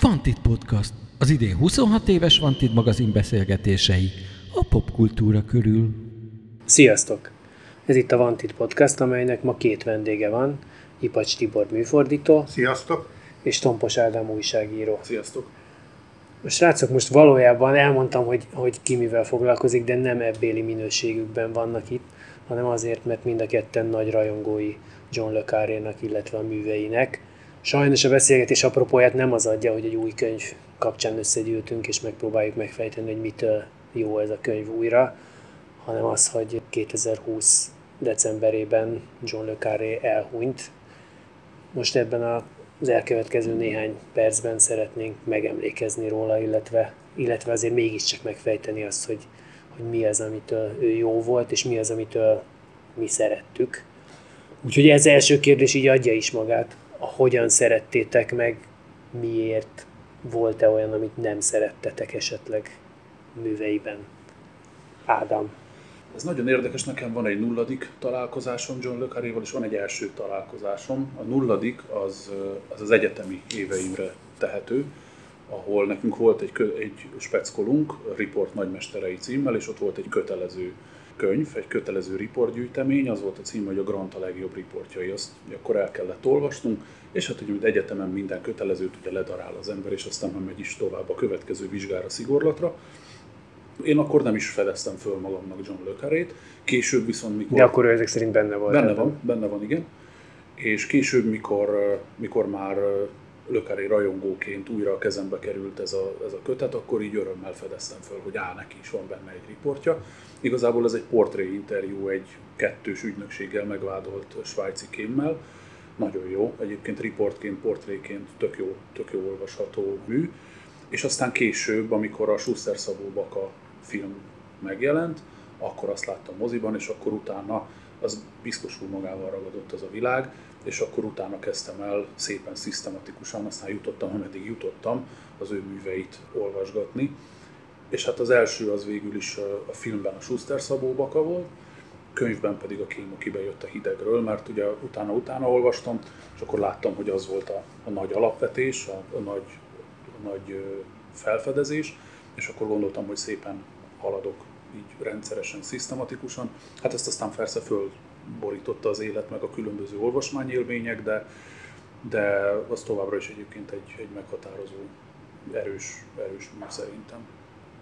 Vantit Podcast. Az idén 26 éves Vantit magazin beszélgetései a popkultúra körül. Sziasztok! Ez itt a Vantit Podcast, amelynek ma két vendége van. Ipacs Tibor műfordító. Sziasztok! És Tompos Ádám újságíró. Sziasztok! A srácok most valójában elmondtam, hogy, hogy ki mivel foglalkozik, de nem ebbéli minőségükben vannak itt, hanem azért, mert mind a ketten nagy rajongói John Le Carré-nak, illetve a műveinek. Sajnos a beszélgetés apropóját nem az adja, hogy egy új könyv kapcsán összegyűltünk, és megpróbáljuk megfejteni, hogy mitől jó ez a könyv újra, hanem az, hogy 2020 decemberében John Le Carré elhunyt. Most ebben az elkövetkező néhány percben szeretnénk megemlékezni róla, illetve, illetve azért mégiscsak megfejteni azt, hogy, hogy mi az, amitől ő jó volt, és mi az, amitől mi szerettük. Úgyhogy ez első kérdés így adja is magát hogyan szerettétek meg, miért volt-e olyan, amit nem szerettetek esetleg műveiben? Ádám. Ez nagyon érdekes, nekem van egy nulladik találkozásom John Le Carré-val, és van egy első találkozásom. A nulladik az az, az egyetemi éveimre tehető, ahol nekünk volt egy, egy speckolunk, Report nagymesterei címmel, és ott volt egy kötelező könyv, egy kötelező riportgyűjtemény, az volt a cím, hogy a Grant a legjobb riportjai, azt akkor el kellett olvasnunk, és hát hogy egyetemen minden kötelezőt ugye ledarál az ember, és aztán már megy is tovább a következő vizsgára, szigorlatra. Én akkor nem is fedeztem föl magamnak John Le Carré-t, később viszont mikor... De akkor ő ezek szerint benne volt. Benne van, benne van, igen. És később, mikor, mikor már Carré rajongóként újra a kezembe került ez a, ez a kötet, akkor így örömmel fedeztem föl, hogy á, neki is van benne egy riportja. Igazából ez egy portré interjú egy kettős ügynökséggel megvádolt svájci kémmel. Nagyon jó, egyébként riportként, portréként tök jó, tök jó olvasható mű. És aztán később, amikor a Schuster Szabó Baka film megjelent, akkor azt láttam moziban, és akkor utána az biztosul magával ragadott az a világ, és akkor utána kezdtem el szépen szisztematikusan, aztán jutottam, ameddig jutottam, az ő műveit olvasgatni és hát az első az végül is a filmben a Schuster Szabó Baka volt, könyvben pedig a Kém, aki bejött a hidegről, mert ugye utána-utána olvastam, és akkor láttam, hogy az volt a, a nagy alapvetés, a, a nagy, a nagy felfedezés, és akkor gondoltam, hogy szépen haladok így rendszeresen, szisztematikusan. Hát ezt aztán persze fölborította az élet, meg a különböző olvasmányélmények, de, de az továbbra is egyébként egy, egy meghatározó, erős, erős mű szerintem.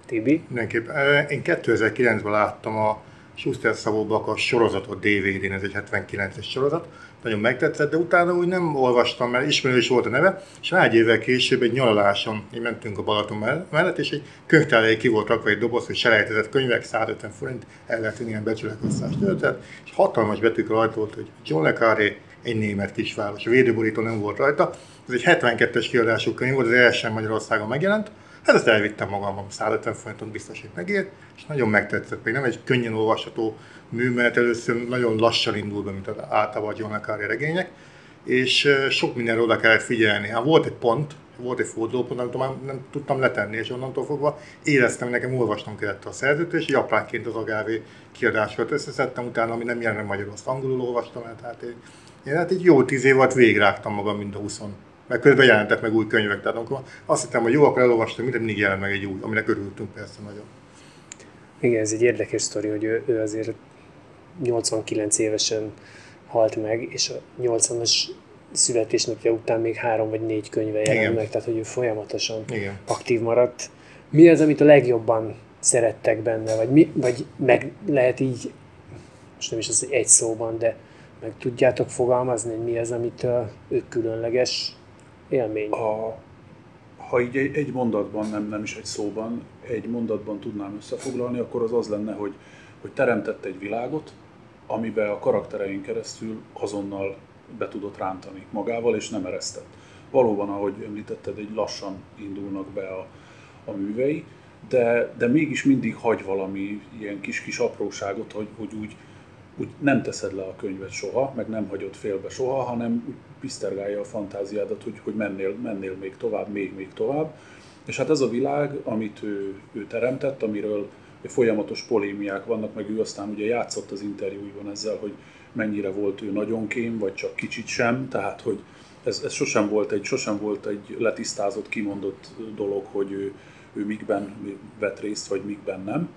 Tibi? Mindenképp. Én 2009-ben láttam a Schuster Szabóbak a sorozatot DVD-n, ez egy 79-es sorozat, nagyon megtetszett, de utána úgy nem olvastam, mert ismerős volt a neve, és egy évvel később egy nyaraláson, így mentünk a Balaton mellett, és egy könyvtár ki volt rakva egy doboz, hogy selejtezett könyvek, 150 forint, el lehet ilyen becsületosztás történet, és hatalmas betűk rajta volt, hogy John Le Carré, egy német kisváros. A védőborító nem volt rajta. Ez egy 72-es kiadású könyv volt, az első Magyarországon megjelent, Hát ezt elvittem magammal, 150 forintot biztos, hogy megért, és nagyon megtetszett. Még nem egy könnyen olvasható mű, mert először nagyon lassan indul be, mint az általában a John regények, és sok mindenre oda kellett figyelni. Hát volt egy pont, volt egy fordulópont, amit már nem tudtam letenni, és onnantól fogva éreztem, hogy nekem olvasnom kellett a szerzőt, és apránként az Agávé kiadásokat összeszedtem, utána, ami nem jelenne magyarul, azt angolul olvastam el, tehát én, én hát egy jó tíz év alatt végrágtam magam mind a 20 meg közben jelentek meg új könyvek, tehát amikor azt hittem, hogy jó, akkor elolvastam, minden mindig jelent meg egy új, aminek örültünk persze nagyon. Igen, ez egy érdekes sztori, hogy ő, ő azért 89 évesen halt meg, és a 80-as születésnapja után még három vagy négy könyve jelent meg, tehát hogy ő folyamatosan Igen. aktív maradt. Mi az, amit a legjobban szerettek benne, vagy, mi, vagy meg lehet így, most nem is az egy szóban, de meg tudjátok fogalmazni, hogy mi az, amit ő különleges élmény? A, ha így egy, egy mondatban, nem, nem is egy szóban, egy mondatban tudnám összefoglalni, akkor az az lenne, hogy, hogy teremtett egy világot, amiben a karaktereink keresztül azonnal be tudott rántani magával, és nem eresztett. Valóban, ahogy említetted, egy lassan indulnak be a, a művei, de, de mégis mindig hagy valami ilyen kis-kis apróságot, hogy, hogy úgy, úgy nem teszed le a könyvet soha, meg nem hagyod félbe soha, hanem úgy pisztergálja a fantáziádat, hogy, hogy mennél, mennél még tovább, még, még tovább. És hát ez a világ, amit ő, ő teremtett, amiről folyamatos polémiák vannak, meg ő aztán ugye játszott az interjúiban ezzel, hogy mennyire volt ő nagyon kém, vagy csak kicsit sem, tehát hogy ez, ez sosem, volt egy, sosem volt egy letisztázott, kimondott dolog, hogy ő, ő mikben vett részt, vagy mikben nem.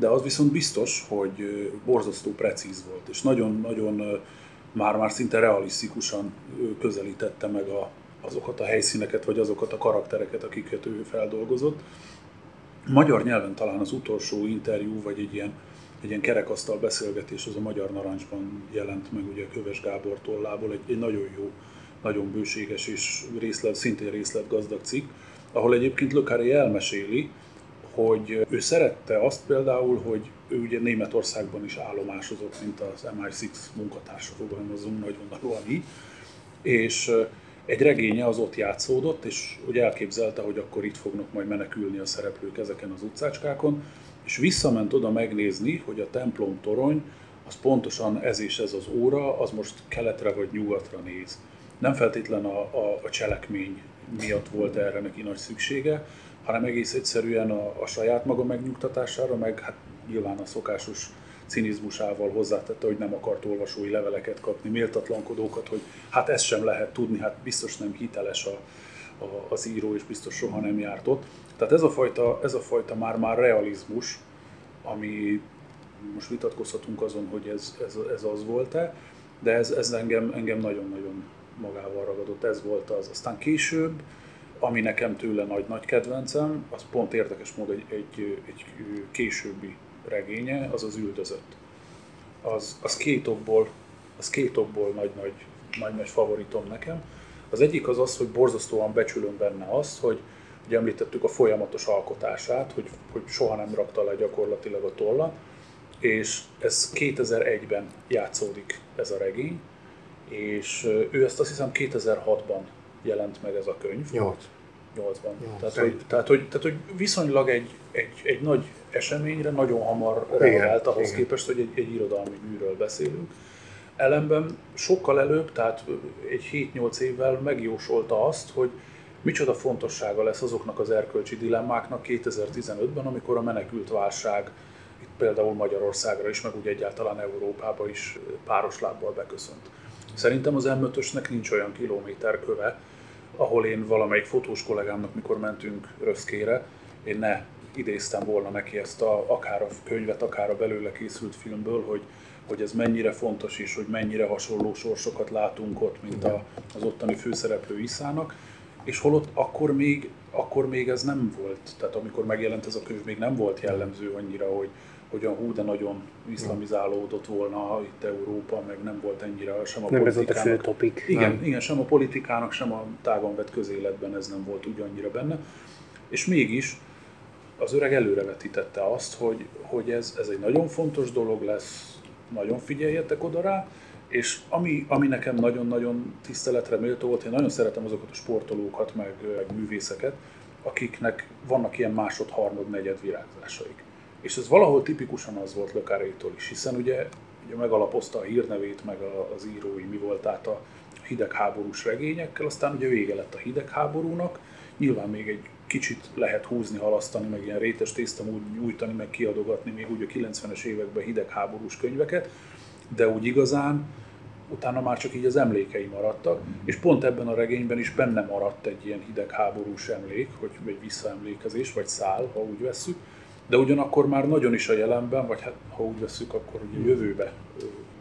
De az viszont biztos, hogy borzasztó precíz volt, és nagyon-nagyon már-már szinte realisztikusan közelítette meg a, azokat a helyszíneket, vagy azokat a karaktereket, akiket ő feldolgozott. Magyar nyelven talán az utolsó interjú, vagy egy ilyen, egy ilyen kerekasztal beszélgetés az a Magyar Narancsban jelent meg ugye Köves Gábor tollából, egy, egy nagyon jó, nagyon bőséges és részlet, szintén részletgazdag cikk, ahol egyébként Lökári elmeséli, hogy ő szerette azt például, hogy ő ugye Németországban is állomásozott, mint az MI6 munkatársa, fogalmazunk nagyon így, és egy regénye az ott játszódott, és ugye elképzelte, hogy akkor itt fognak majd menekülni a szereplők ezeken az utcácskákon, és visszament oda megnézni, hogy a templom torony az pontosan ez és ez az óra, az most keletre vagy nyugatra néz. Nem feltétlen a, a, a cselekmény miatt volt erre neki nagy szüksége, hanem egész egyszerűen a, a saját maga megnyugtatására, meg hát nyilván a szokásos cinizmusával hozzátette, hogy nem akart olvasói leveleket kapni, méltatlankodókat, hogy hát ezt sem lehet tudni, hát biztos nem hiteles a, a, az író, és biztos soha nem járt ott. Tehát ez a fajta, ez a fajta már-már realizmus, ami most vitatkozhatunk azon, hogy ez, ez, ez az volt-e, de ez, ez engem, engem nagyon-nagyon magával ragadott, ez volt az. Aztán később, ami nekem tőle nagy-nagy kedvencem, az pont érdekes módon egy, egy, egy későbbi regénye, az az üldözött. Az, az két okból, az két okból nagy-nagy, nagy-nagy favoritom nekem. Az egyik az az, hogy borzasztóan becsülöm benne azt, hogy ugye említettük a folyamatos alkotását, hogy, hogy soha nem rakta le gyakorlatilag a tollat, és ez 2001-ben játszódik ez a regény, és ő ezt azt hiszem 2006-ban jelent meg ez a könyv. 8. 8-ban. Tehát, hogy, tehát, hogy, tehát, hogy viszonylag egy, egy, egy nagy eseményre nagyon hamar reagált ahhoz igen. képest, hogy egy, egy irodalmi műről beszélünk. Ellenben sokkal előbb, tehát egy 7-8 évvel megjósolta azt, hogy micsoda fontossága lesz azoknak az erkölcsi dilemmáknak 2015-ben, amikor a menekült válság itt például Magyarországra is, meg úgy egyáltalán Európába is páros lábbal beköszönt. Szerintem az M5-ösnek nincs olyan kilométerköve, ahol én valamelyik fotós kollégámnak, mikor mentünk Röszkére, én ne idéztem volna neki ezt a, akár a könyvet, akár a belőle készült filmből, hogy, hogy ez mennyire fontos is, hogy mennyire hasonló sorsokat látunk ott, mint a, az ottani főszereplő Iszának, és holott akkor még, akkor még ez nem volt, tehát amikor megjelent ez a könyv, még nem volt jellemző annyira, hogy, hogy a hú, de nagyon iszlamizálódott volna itt Európa, meg nem volt ennyire sem a nem politikának. ez volt a fő topik. Igen, nem. igen, sem a politikának, sem a tágon vett közéletben ez nem volt ugyannyira benne. És mégis az öreg előrevetítette azt, hogy, hogy ez, ez egy nagyon fontos dolog lesz, nagyon figyeljetek oda rá, és ami, ami nekem nagyon-nagyon tiszteletre méltó volt, én nagyon szeretem azokat a sportolókat, meg, meg művészeket, akiknek vannak ilyen másod, harmad, negyed virágzásaik. És ez valahol tipikusan az volt Lökárétól is, hiszen ugye, ugye megalapozta a hírnevét, meg az írói mi volt át a hidegháborús regényekkel, aztán ugye vége lett a hidegháborúnak, nyilván még egy kicsit lehet húzni, halasztani, meg ilyen rétes tésztam úgy nyújtani, meg kiadogatni még úgy a 90-es években hidegháborús könyveket, de úgy igazán utána már csak így az emlékei maradtak, és pont ebben a regényben is benne maradt egy ilyen hidegháborús emlék, hogy egy visszaemlékezés, vagy szál, ha úgy vesszük, de ugyanakkor már nagyon is a jelenben, vagy hát ha úgy veszük, akkor ugye jövőbe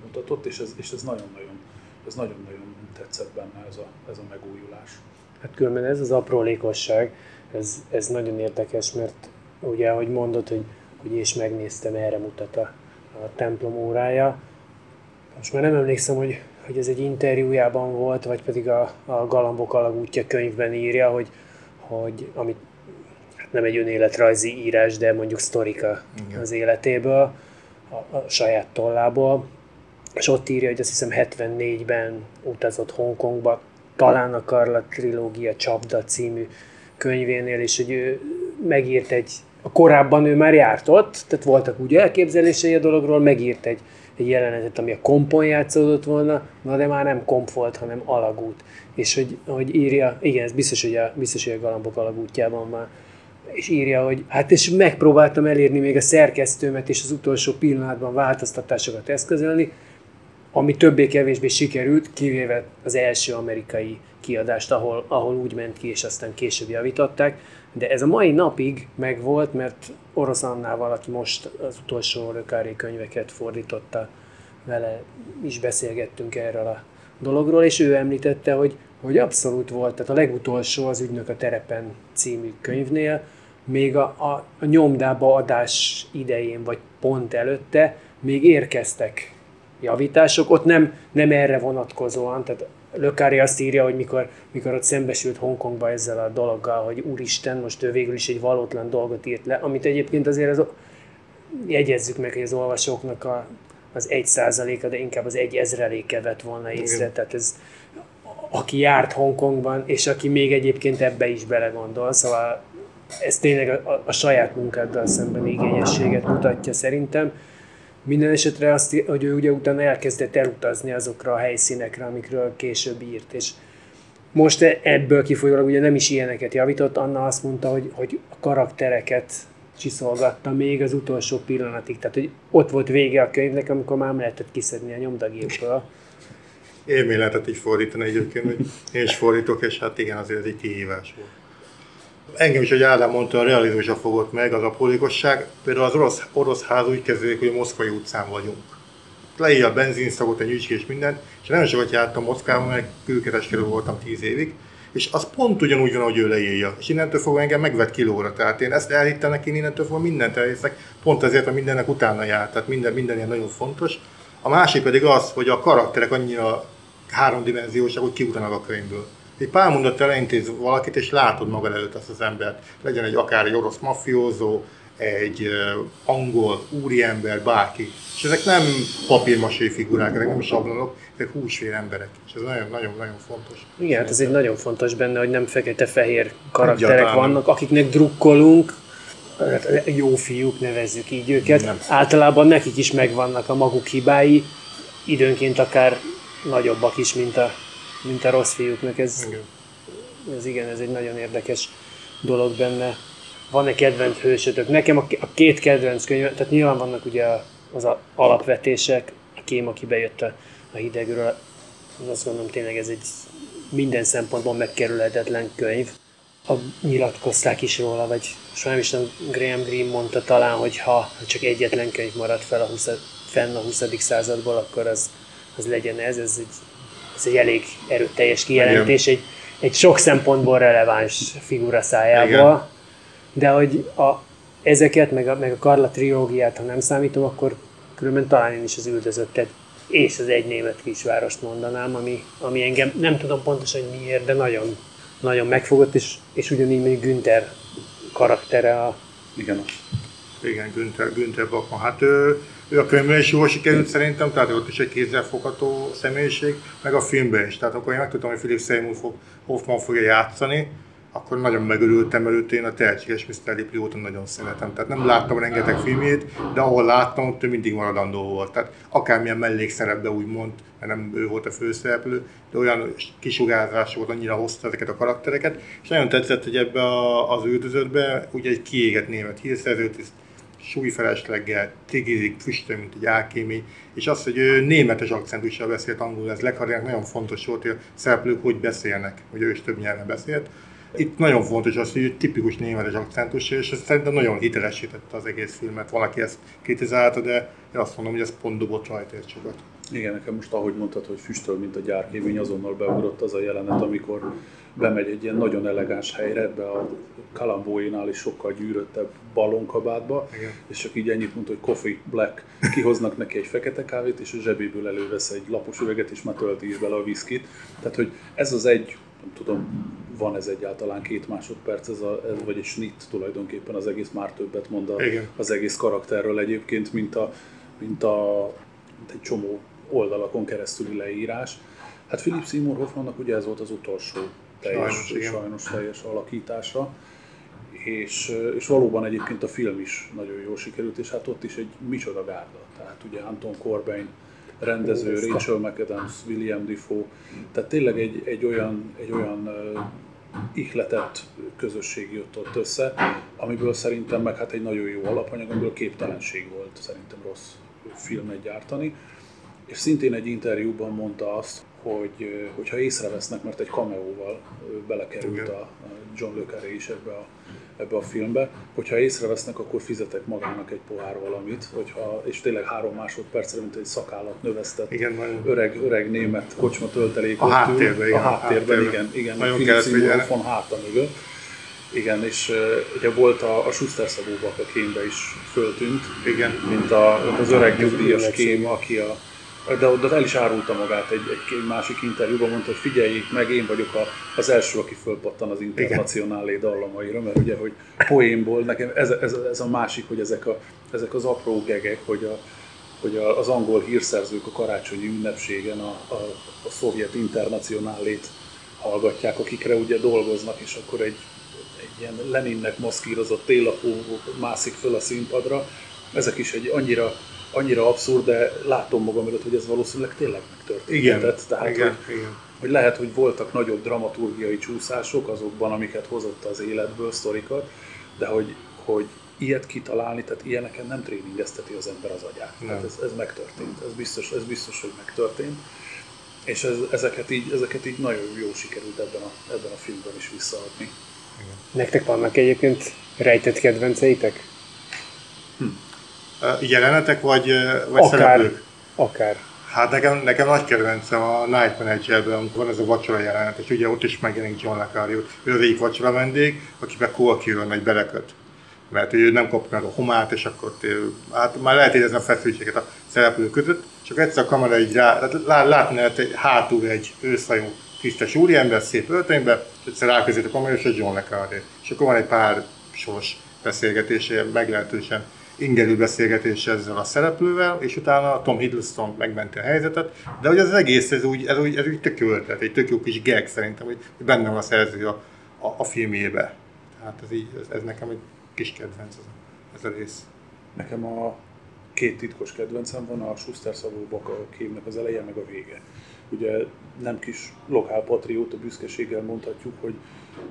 mutatott, és ez, és ez nagyon-nagyon, ez nagyon-nagyon tetszett benne ez a, ez a megújulás. Hát különben ez az aprólékosság, ez, ez nagyon érdekes, mert ugye, ahogy mondod, hogy, hogy és megnéztem, erre mutat a, a templom órája. Most már nem emlékszem, hogy, hogy ez egy interjújában volt, vagy pedig a, a Galambok alagútja könyvben írja, hogy, hogy amit nem egy önéletrajzi írás, de mondjuk sztorika Igen. az életéből, a, a saját tollából, és ott írja, hogy azt hiszem 74-ben utazott Hongkongba, talán a Karla trilógia Csapda című könyvénél, és hogy ő megírt egy, a korábban ő már járt ott, tehát voltak úgy elképzelései a dologról, megírt egy, egy jelenetet, ami a kompon játszódott volna, na de már nem komp volt, hanem alagút. És hogy, hogy írja, igen, ez biztos, hogy a, biztos, hogy a Galambok alagútjában van, és írja, hogy hát és megpróbáltam elérni még a szerkesztőmet, és az utolsó pillanatban változtatásokat eszközölni, ami többé-kevésbé sikerült, kivéve az első amerikai kiadást, ahol, ahol úgy ment ki, és aztán később javították. De ez a mai napig megvolt, mert Orosz Annával, aki most az utolsó Rökári könyveket fordította, vele is beszélgettünk erről a dologról, és ő említette, hogy, hogy abszolút volt, tehát a legutolsó az Ügynök a terepen című könyvnél, még a, a, a nyomdába adás idején, vagy pont előtte még érkeztek javítások, ott nem, nem erre vonatkozóan, tehát Lökári azt írja, hogy mikor, mikor ott szembesült Hongkongba ezzel a dologgal, hogy úristen, most ő végül is egy valótlan dolgot írt le, amit egyébként azért az, jegyezzük meg, hogy az olvasóknak a, az egy százaléka, de inkább az egy ezreléke vett volna észre. Igen. Tehát ez, aki járt Hongkongban, és aki még egyébként ebbe is belegondol, szóval ez tényleg a, a, saját munkáddal szemben igényességet mutatja szerintem. Minden esetre azt, hogy ő ugye utána elkezdett elutazni azokra a helyszínekre, amikről később írt, és most ebből kifolyólag ugye nem is ilyeneket javított, Anna azt mondta, hogy, hogy a karaktereket csiszolgatta még az utolsó pillanatig, tehát hogy ott volt vége a könyvnek, amikor már nem lehetett kiszedni a nyomdagépből. Élmény lehetett így fordítani egyébként, hogy én is fordítok, és hát igen, azért ez egy kihívás volt. Engem is, hogy Ádám mondta, a realizmusra fogott meg az apolikosság. Például az orosz, orosz ház úgy kezdődik, hogy moszkvai utcán vagyunk. Leírja a benzinszagot, a nyücskés mindent, és nagyon sokat jártam Moszkvában, mert külkereskedő voltam tíz évig, és az pont ugyanúgy van, ahogy ő leírja. És innentől fogva engem megvet kilóra. Tehát én ezt elhittem neki, innentől fogva mindent elhiszek, pont azért, hogy mindennek utána jár. Tehát minden, minden ilyen nagyon fontos. A másik pedig az, hogy a karakterek annyira háromdimenziósak, hogy kiutanak a könyvből. Egy pár mondat elintéz valakit, és látod magad előtt azt az embert. Legyen egy akár egy orosz mafiózó, egy angol úriember, bárki. És ezek nem papírmasé figurák, ezek nem sablonok, ezek húsvér emberek. És ez nagyon-nagyon fontos. Igen, hát ez egy nagyon fontos benne, hogy nem fekete-fehér karakterek Egyáltalán. vannak, akiknek drukkolunk, hát jó fiúk nevezzük így őket. Nem. Általában nekik is megvannak a maguk hibái, időnként akár nagyobbak is, mint a, mint a rossz fiúknak. Ez igen. ez igen, ez egy nagyon érdekes dolog benne. Van-e kedvenc hősötök? Nekem a, a két kedvenc könyv, tehát nyilván vannak ugye az a alapvetések, a kém, aki bejött a, a hidegről, azt gondolom tényleg ez egy minden szempontból megkerülhetetlen könyv. A, nyilatkozták is róla, vagy sajnos is nem Graham Greene mondta talán, hogy ha csak egyetlen könyv marad fel a 20, fenn a 20. századból, akkor az, az legyen ez. Ez egy, ez egy elég erőteljes kijelentés, egy, egy sok szempontból releváns figura szájából. Igen. De hogy a, ezeket, meg a, meg a Karla trilógiát, ha nem számítom, akkor különben talán én is az üldözöttet és az egy német kisvárost mondanám, ami, ami engem nem tudom pontosan miért, de nagyon, nagyon megfogott, és, és ugyanígy még Günther karaktere a... Igen. Igen, Günther, Günther Bakman. Hát ő, ő a könyvben is jól sikerült szerintem, tehát ott is egy kézzelfogható személyiség, meg a filmben is. Tehát akkor én megtudtam, hogy Philip Seymour fog, Hoffman fogja játszani, akkor nagyon megörültem, mert én a tehetséges Mr. Ripley óta nagyon szeretem. Tehát nem láttam rengeteg filmjét, de ahol láttam, ott ő mindig maradandó volt. Tehát akármilyen mellékszerepbe úgymond, mert nem ő volt a főszereplő, de olyan kisugárzás volt, annyira hozta ezeket a karaktereket, és nagyon tetszett, hogy ebbe az üldözőtbe ugye egy kiégett német hírszerzőt, súlyfelesleggel, tigizik, füstöl, mint egy álkémi, és az, hogy ő németes akcentussal beszélt angolul, ez Lekhardinak nagyon fontos volt, hogy a szereplők hogy beszélnek, hogy ő is több nyelven beszélt. Itt nagyon fontos az, hogy tipikus németes akcentus, és ez szerintem nagyon hitelesítette az egész filmet. Valaki ezt kritizálta, de én azt mondom, hogy ez pont dobott rajta egy sokat. Igen, nekem most ahogy mondtad, hogy füstöl, mint a gyárkémény, azonnal beugrott az a jelenet, amikor bemegy egy ilyen nagyon elegáns helyre, be a Kalambóinál is sokkal gyűröttebb balonkabátba, Igen. és csak így ennyit mondta, hogy coffee black, kihoznak neki egy fekete kávét, és a zsebéből elővesz egy lapos üveget, és már tölti is bele a viszkit. Tehát, hogy ez az egy, nem tudom, van ez egyáltalán két másodperc, ez a, ez, vagy egy snit tulajdonképpen az egész már többet mond a, az egész karakterről egyébként, mint, a, mint, a, mint egy csomó oldalakon keresztüli leírás. Hát Philip Seymour Hoffmannak ugye ez volt az utolsó teljes, sajnos, sajnos teljes alakítása, és, és valóban egyébként a film is nagyon jól sikerült, és hát ott is egy micsoda gárda. Tehát ugye Anton Corbijn rendező, Rachel McAdams, William Defoe, tehát tényleg egy, egy olyan, egy olyan ihletett közösség jött ott össze, amiből szerintem meg hát egy nagyon jó alapanyag, amiből képtelenség volt szerintem rossz filmet gyártani. és szintén egy interjúban mondta azt, hogy hogyha észrevesznek, mert egy cameóval belekerült a John Le Carré is ebbe a, ebbe a filmbe, hogyha észrevesznek, akkor fizetek magának egy pohár valamit, hogyha, és tényleg három másodpercre, mint egy szakállat növesztett Igen, öreg, öreg német kocsma töltelék. A háttérben, igen. A háttérben, igen, igen. Nagyon kellett figyelni. von háta mögött. Igen, és uh, ugye volt a, a Schuster szabóbak a kémbe is föltűnt, Igen. mint, a, az öreg Nyugdíjas kém, aki a, de oda el is árulta magát egy, egy, egy másik interjúban, mondta, hogy figyeljék meg, én vagyok a, az első, aki fölpattan az internacionálé dallamaira, mert ugye, hogy poénból, nekem ez, ez, ez a másik, hogy ezek, a, ezek az apró gegek, hogy, a, hogy a, az angol hírszerzők a karácsonyi ünnepségen a, a, a szovjet internacionálét hallgatják, akikre ugye dolgoznak, és akkor egy, egy ilyen Leninnek maszkírozott télapó mászik föl a színpadra. Ezek is egy annyira, annyira abszurd, de látom magam előtt, hogy ez valószínűleg tényleg megtörtént. Igen, Tehát, igen, hogy, igen. hogy lehet, hogy voltak nagyobb dramaturgiai csúszások azokban, amiket hozott az életből, sztorikat, de hogy, hogy ilyet kitalálni, tehát ilyeneken nem tréningezteti az ember az agyát. Nem. Tehát ez, ez megtörtént, ez biztos, ez biztos, hogy megtörtént. És ez, ezeket, így, ezeket így nagyon jó sikerült ebben a, ebben a filmben is visszaadni. Nektek vannak egyébként rejtett kedvenceitek? Ö, Jelenetek vagy, vagy Akár. szereplők? Akár. Hát nekem, nekem nagy kedvencem a Night Managerben, amikor van ez a vacsora jelenet, és ugye ott is megjelenik John Le Carré, ő az egyik vacsora vendég, akiben Colkirön megy beleköt. Mert ő nem kap meg a homát, és akkor ő- hát már lehet érezni a feszültséget a szereplők között, csak egyszer a kamera így rá, lá- látni egy, hátul egy őszhajú tisztes úriember szép öltönybe, és egyszer ráközít a kamera, és egy John Le Carré. És akkor van egy pár soros beszélgetés, ilyen meglehetősen ingerű beszélgetés ezzel a szereplővel, és utána Tom Hiddleston megmenti a helyzetet, de hogy az egész, ez úgy, ez úgy, ez úgy tök jó ötlet, egy tök jó kis gag szerintem, hogy benne van a szerző a, a, a filmjébe. Tehát ez, így, ez, ez nekem egy kis kedvenc ez a, ez a rész. Nekem a két titkos kedvencem van, a Schuster szabó baka kémnek az eleje, meg a vége. Ugye nem kis lokál patrióta büszkeséggel mondhatjuk, hogy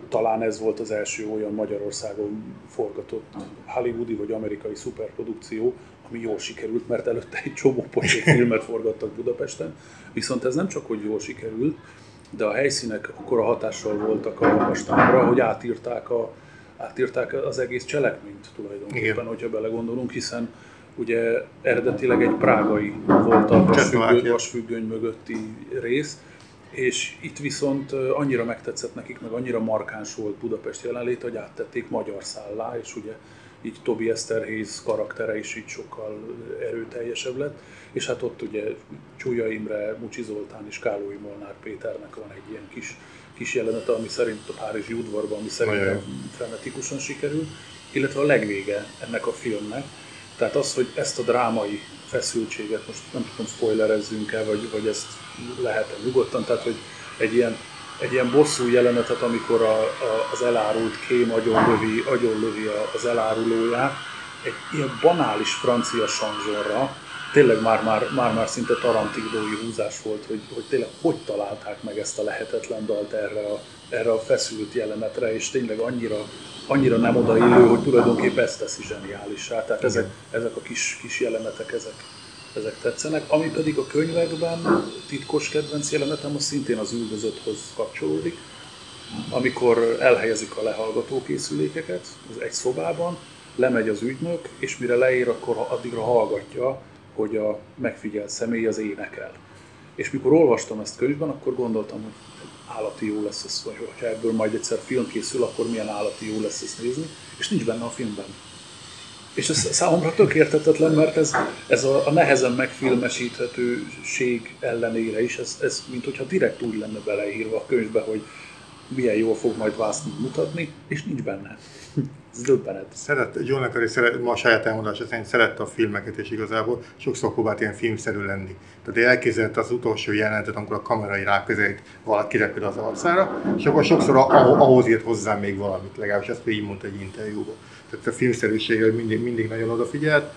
talán ez volt az első olyan Magyarországon forgatott hollywoodi vagy amerikai szuperprodukció, ami jól sikerült, mert előtte egy csomó pocsék filmet forgattak Budapesten. Viszont ez nem csak, hogy jól sikerült, de a helyszínek akkora hatással voltak a magastámra, hogy átírták, a, átírták az egész cselekményt tulajdonképpen, Igen. hogyha belegondolunk, hiszen ugye eredetileg egy prágai volt a vasfüggöny, vasfüggöny mögötti rész, és itt viszont annyira megtetszett nekik, meg annyira markáns volt Budapest jelenlét, hogy áttették magyar szállá, és ugye így Tobi Eszterhéz karaktere is így sokkal erőteljesebb lett, és hát ott ugye Csúlya Imre, Mucsi Zoltán és Kálói Molnár Péternek van egy ilyen kis, kis jelenete, ami szerint a Párizsi udvarban, ami szerintem frenetikusan sikerül, illetve a legvége ennek a filmnek, tehát az, hogy ezt a drámai feszültséget, most nem tudom, spoilerezzünk el, vagy, vagy ezt lehet nyugodtan, tehát hogy egy ilyen, egy ilyen bosszú jelenetet, amikor a, a, az elárult kém agyonlövi, agyonlövi az elárulóját, egy ilyen banális francia sanzsorra, tényleg már, már, már, már szinte tarantigdói húzás volt, hogy, hogy tényleg hogy találták meg ezt a lehetetlen dalt erre a, erre a feszült jelenetre, és tényleg annyira, annyira nem odaillő, hogy tulajdonképpen ezt teszi zseniálissá. Tehát ezek, ezek a kis, kis jelenetek, ezek, ezek tetszenek. Ami pedig a könyvekben titkos kedvenc jelenetem, az szintén az üldözötthoz kapcsolódik, amikor elhelyezik a lehallgató készülékeket az egy szobában, lemegy az ügynök, és mire leér, akkor addigra hallgatja, hogy a megfigyelt személy az énekel. És mikor olvastam ezt könyvben, akkor gondoltam, hogy állati jó lesz ez, vagy hogyha ebből majd egyszer film készül, akkor milyen állati jó lesz ezt nézni, és nincs benne a filmben. És ez számomra tök értetetlen, mert ez, ez a, a nehezen megfilmesíthetőség ellenére is, ez, ez mint hogyha direkt úgy lenne beleírva a könyvbe, hogy milyen jól fog majd Vásznit mutatni, és nincs benne. Ez döbbenet. Szeret, John Le Carré szeret, ma a saját elmondása szerint szerette a filmeket, és igazából sokszor próbált ilyen filmszerű lenni. Tehát elképzelte az utolsó jelenetet, amikor a kamerai ráközelít valaki repül az arcára, és akkor sokszor ah- ahhoz írt hozzá még valamit, legalábbis ezt így mondta egy interjúban. Tehát a filmszerűségre mindig, mindig nagyon odafigyelt.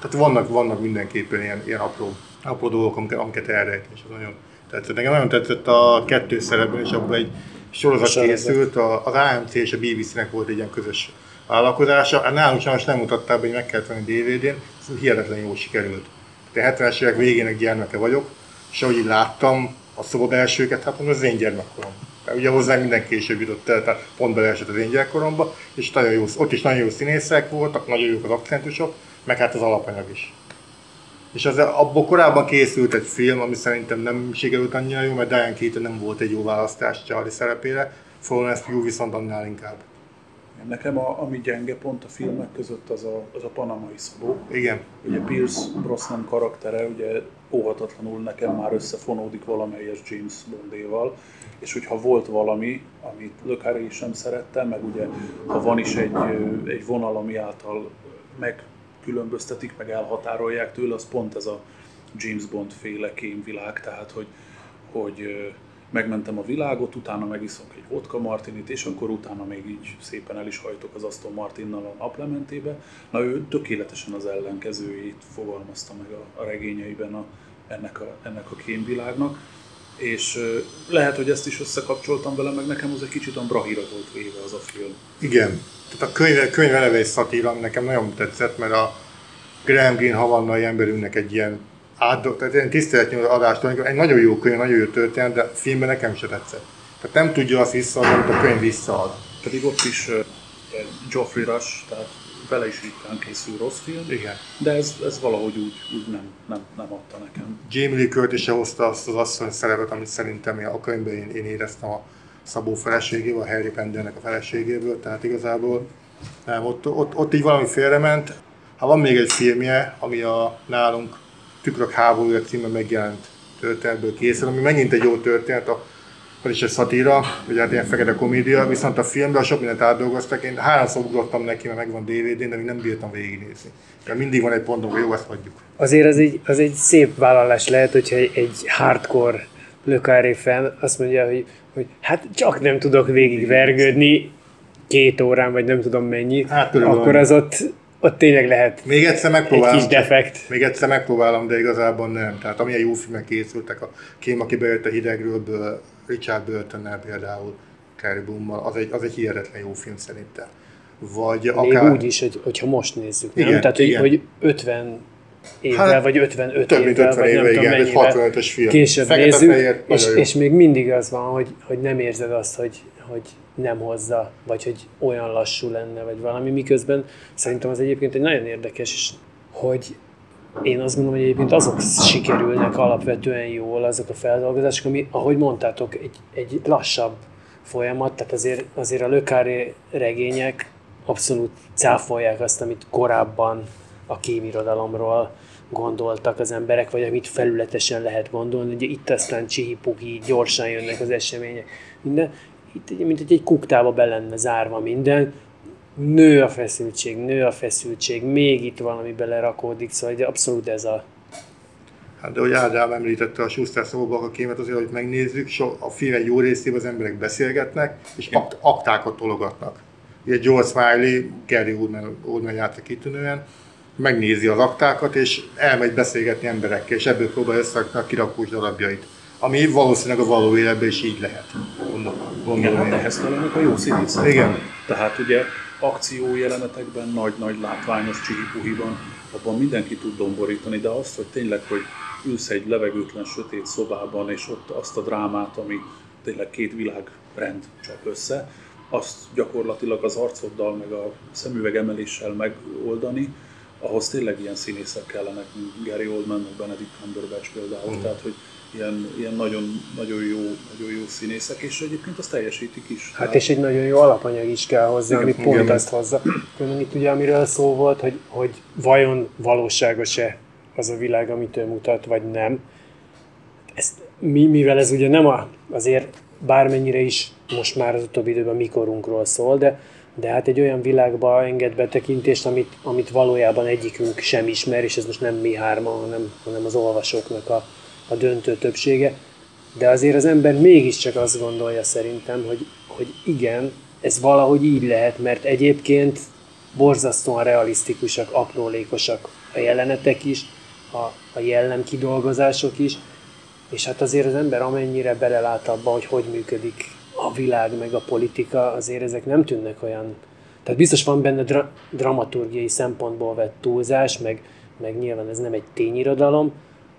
Tehát vannak, vannak mindenképpen ilyen, ilyen apró, apró dolgok, amiket, amiket elrejt, és az nagyon tetszett. Nekem nagyon tetszett a kettő szerepben, és abban egy sorozat készült, az AMC és a BBC-nek volt egy ilyen közös vállalkozása. Hát nálunk sajnos nem be, hogy meg kellett venni DVD-n, ez hihetetlen jól sikerült. De 70-es évek végének gyermeke vagyok, és ahogy így láttam a szoba belsőket, hát mondom, az én gyermekkorom. Mert ugye hozzá minden később jutott el, tehát pont beleesett az én gyerekkoromba, és nagyon jó, ott is nagyon jó színészek voltak, nagyon jók az akcentusok, meg hát az alapanyag is. És az, abból korábban készült egy film, ami szerintem nem sikerült annyira jó, mert Diane Keaton nem volt egy jó választás Charlie szerepére, Florence Pugh viszont annál inkább. Nekem a, ami gyenge pont a filmek között az a, az a panamai szabó. Igen. Ugye Pierce Brosnan karaktere ugye óhatatlanul nekem már összefonódik valamelyes James Bondéval, és hogyha volt valami, amit Carré sem szerette, meg ugye ha van is egy, egy vonal, ami által megkülönböztetik, meg elhatárolják tőle, az pont ez a James Bond féle kémvilág, tehát hogy, hogy megmentem a világot, utána megiszok egy vodka martinit, és akkor utána még így szépen el is hajtok az Aston Martinnal a naplementébe. Na ő tökéletesen az ellenkezőjét fogalmazta meg a, a regényeiben a, ennek, a, ennek a kémvilágnak. És lehet, hogy ezt is összekapcsoltam vele, meg nekem az egy kicsit a brahira volt véve az a film. Igen. Tehát a könyv, könyv eleve egy szatíra, nekem nagyon tetszett, mert a Graham Greene havannai emberünknek egy ilyen átdok, tehát ilyen tiszteletnyúló adást, egy nagyon jó könyv, nagyon jó történet, de filmben nekem se tetszett. Tehát nem tudja azt visszaadni, amit a könyv visszaad. Pedig ott is uh, Geoffrey Rush, tehát vele is ritkán készül rossz film, Igen. de ez, ez valahogy úgy, úgy nem, nem, nem adta nekem. Jamie Lee Curtis se hozta azt az asszony szerepet, amit szerintem a könyvben én, én éreztem a Szabó feleségéből, a Harry Pendelnek a feleségéből, tehát igazából nem, ott, ott, ott így valami félrement. Ha van még egy filmje, ami a nálunk Tükrök háborúja címben megjelent történetből készül, ami megint egy jó történet, a, az is egy szatíra, vagy hát ilyen fekete komédia, viszont a filmben sok mindent átdolgoztak. Én háromszor ugrottam neki, mert megvan DVD-n, de még nem bírtam végignézni. De mindig van egy pontom, hogy jó, ezt hagyjuk. Azért az egy, az egy szép vállalás lehet, hogyha egy hardcore Carré fan azt mondja, hogy, hogy hát csak nem tudok végigvergődni két órán, vagy nem tudom mennyi, Hát, akkor az ott ott tényleg lehet Még egyszer megpróbálom. egy kis defekt. Még egyszer megpróbálom, de igazából nem. Tehát amilyen jó filmek készültek, a Kém, aki bejött a hidegről, Richard Burtonnel például, Carrie Boommal, az egy, az egy hihetetlen jó film szerintem. Vagy Még akár... úgy is, hogy, hogyha most nézzük, Igen, nem? Tehát, igen. Hogy, hogy 50 évvel, Hát, vagy 55 több mint évvel, 50 vagy nem éve, tudom igen, egy mennyivel 65-ös film. később Fekete-fehér, nézzük, és, nagyon jó. és még mindig az van, hogy, hogy nem érzed azt, hogy, hogy nem hozza, vagy hogy olyan lassú lenne, vagy valami, miközben szerintem az egyébként egy nagyon érdekes, és hogy én azt gondolom, hogy egyébként azok sikerülnek alapvetően jól, azok a feldolgozások, ami, ahogy mondtátok, egy, egy lassabb folyamat, tehát azért, azért a lökári regények abszolút cáfolják azt, amit korábban a kémirodalomról gondoltak az emberek, vagy amit felületesen lehet gondolni. Ugye itt aztán csihipuhi, gyorsan jönnek az események, minden. Itt mint egy kuktába be lenne zárva minden, nő a feszültség, nő a feszültség, még itt valami belerakódik, szóval de abszolút ez a, Hát de hogy Ádám említette a Schuster szóba a kémet, azért, hogy megnézzük, so, a film egy jó részében az emberek beszélgetnek, és akt, aktákat tologatnak. Ugye George Smiley, Gary Oldman, Oldman játszik kitűnően, megnézi az aktákat, és elmegy beszélgetni emberekkel, és ebből próbálja összerakni a kirakós darabjait. Ami valószínűleg a való életben is így lehet. Gondolom, Igen, gondolom hát én. ehhez kellenek a jó színészek. Igen. Tehát ugye akció jelenetekben, nagy-nagy látványos csihipuhiban, abban mindenki tud domborítani, de azt, hogy tényleg, hogy ülsz egy levegőtlen, sötét szobában, és ott azt a drámát, ami tényleg két világrend csap össze, azt gyakorlatilag az arcoddal, meg a szemüveg emeléssel megoldani, ahhoz tényleg ilyen színészek kellenek, mint Gary Oldman, meg Benedict Cumberbatch például, tehát hogy ilyen, ilyen nagyon, nagyon, jó, nagyon jó színészek, és egyébként azt teljesítik is. Hát és egy nagyon jó alapanyag is kell hozzá, ami pont igen. azt hozza. Különben itt ugye amiről szó volt, hogy, hogy vajon valóságos-e az a világ, amit ő mutat, vagy nem. Ezt, mi, mivel ez ugye nem a, azért bármennyire is most már az utóbbi időben mikorunkról szól, de, de hát egy olyan világba enged betekintést, amit, amit valójában egyikünk sem ismer, és ez most nem mi hárman, hanem, hanem az olvasóknak a, a döntő többsége. De azért az ember mégiscsak azt gondolja szerintem, hogy, hogy igen, ez valahogy így lehet, mert egyébként borzasztóan realisztikusak, aprólékosak a jelenetek is, a, a jellem kidolgozások is, és hát azért az ember amennyire belelát abba, hogy hogy működik a világ meg a politika, azért ezek nem tűnnek olyan... Tehát biztos van benne dra- dramaturgiai szempontból vett túlzás, meg, meg nyilván ez nem egy tényirodalom,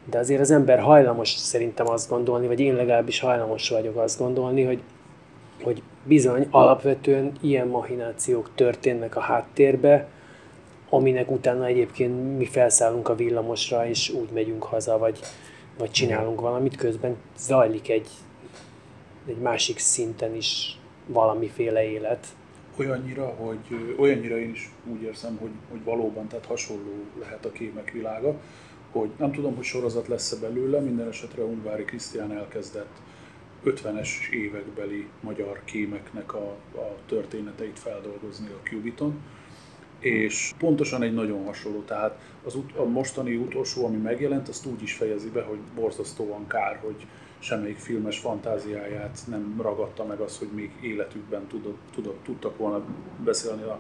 de azért az ember hajlamos szerintem azt gondolni, vagy én legalábbis hajlamos vagyok azt gondolni, hogy, hogy bizony alapvetően ilyen mahinációk történnek a háttérbe, aminek utána egyébként mi felszállunk a villamosra, és úgy megyünk haza, vagy, vagy csinálunk valamit, közben zajlik egy, egy másik szinten is valamiféle élet. Olyannyira, hogy olyannyira én is úgy érzem, hogy, hogy valóban, tehát hasonló lehet a kémek világa, hogy nem tudom, hogy sorozat lesz-e belőle, minden esetre Ungvári Krisztián elkezdett 50-es évekbeli magyar kémeknek a, a történeteit feldolgozni a Cubiton, és pontosan egy nagyon hasonló, tehát az ut- a mostani utolsó, ami megjelent, azt úgy is fejezi be, hogy borzasztóan kár, hogy semmelyik filmes fantáziáját nem ragadta meg az, hogy még életükben tudott, tudott, tudtak volna beszélni a,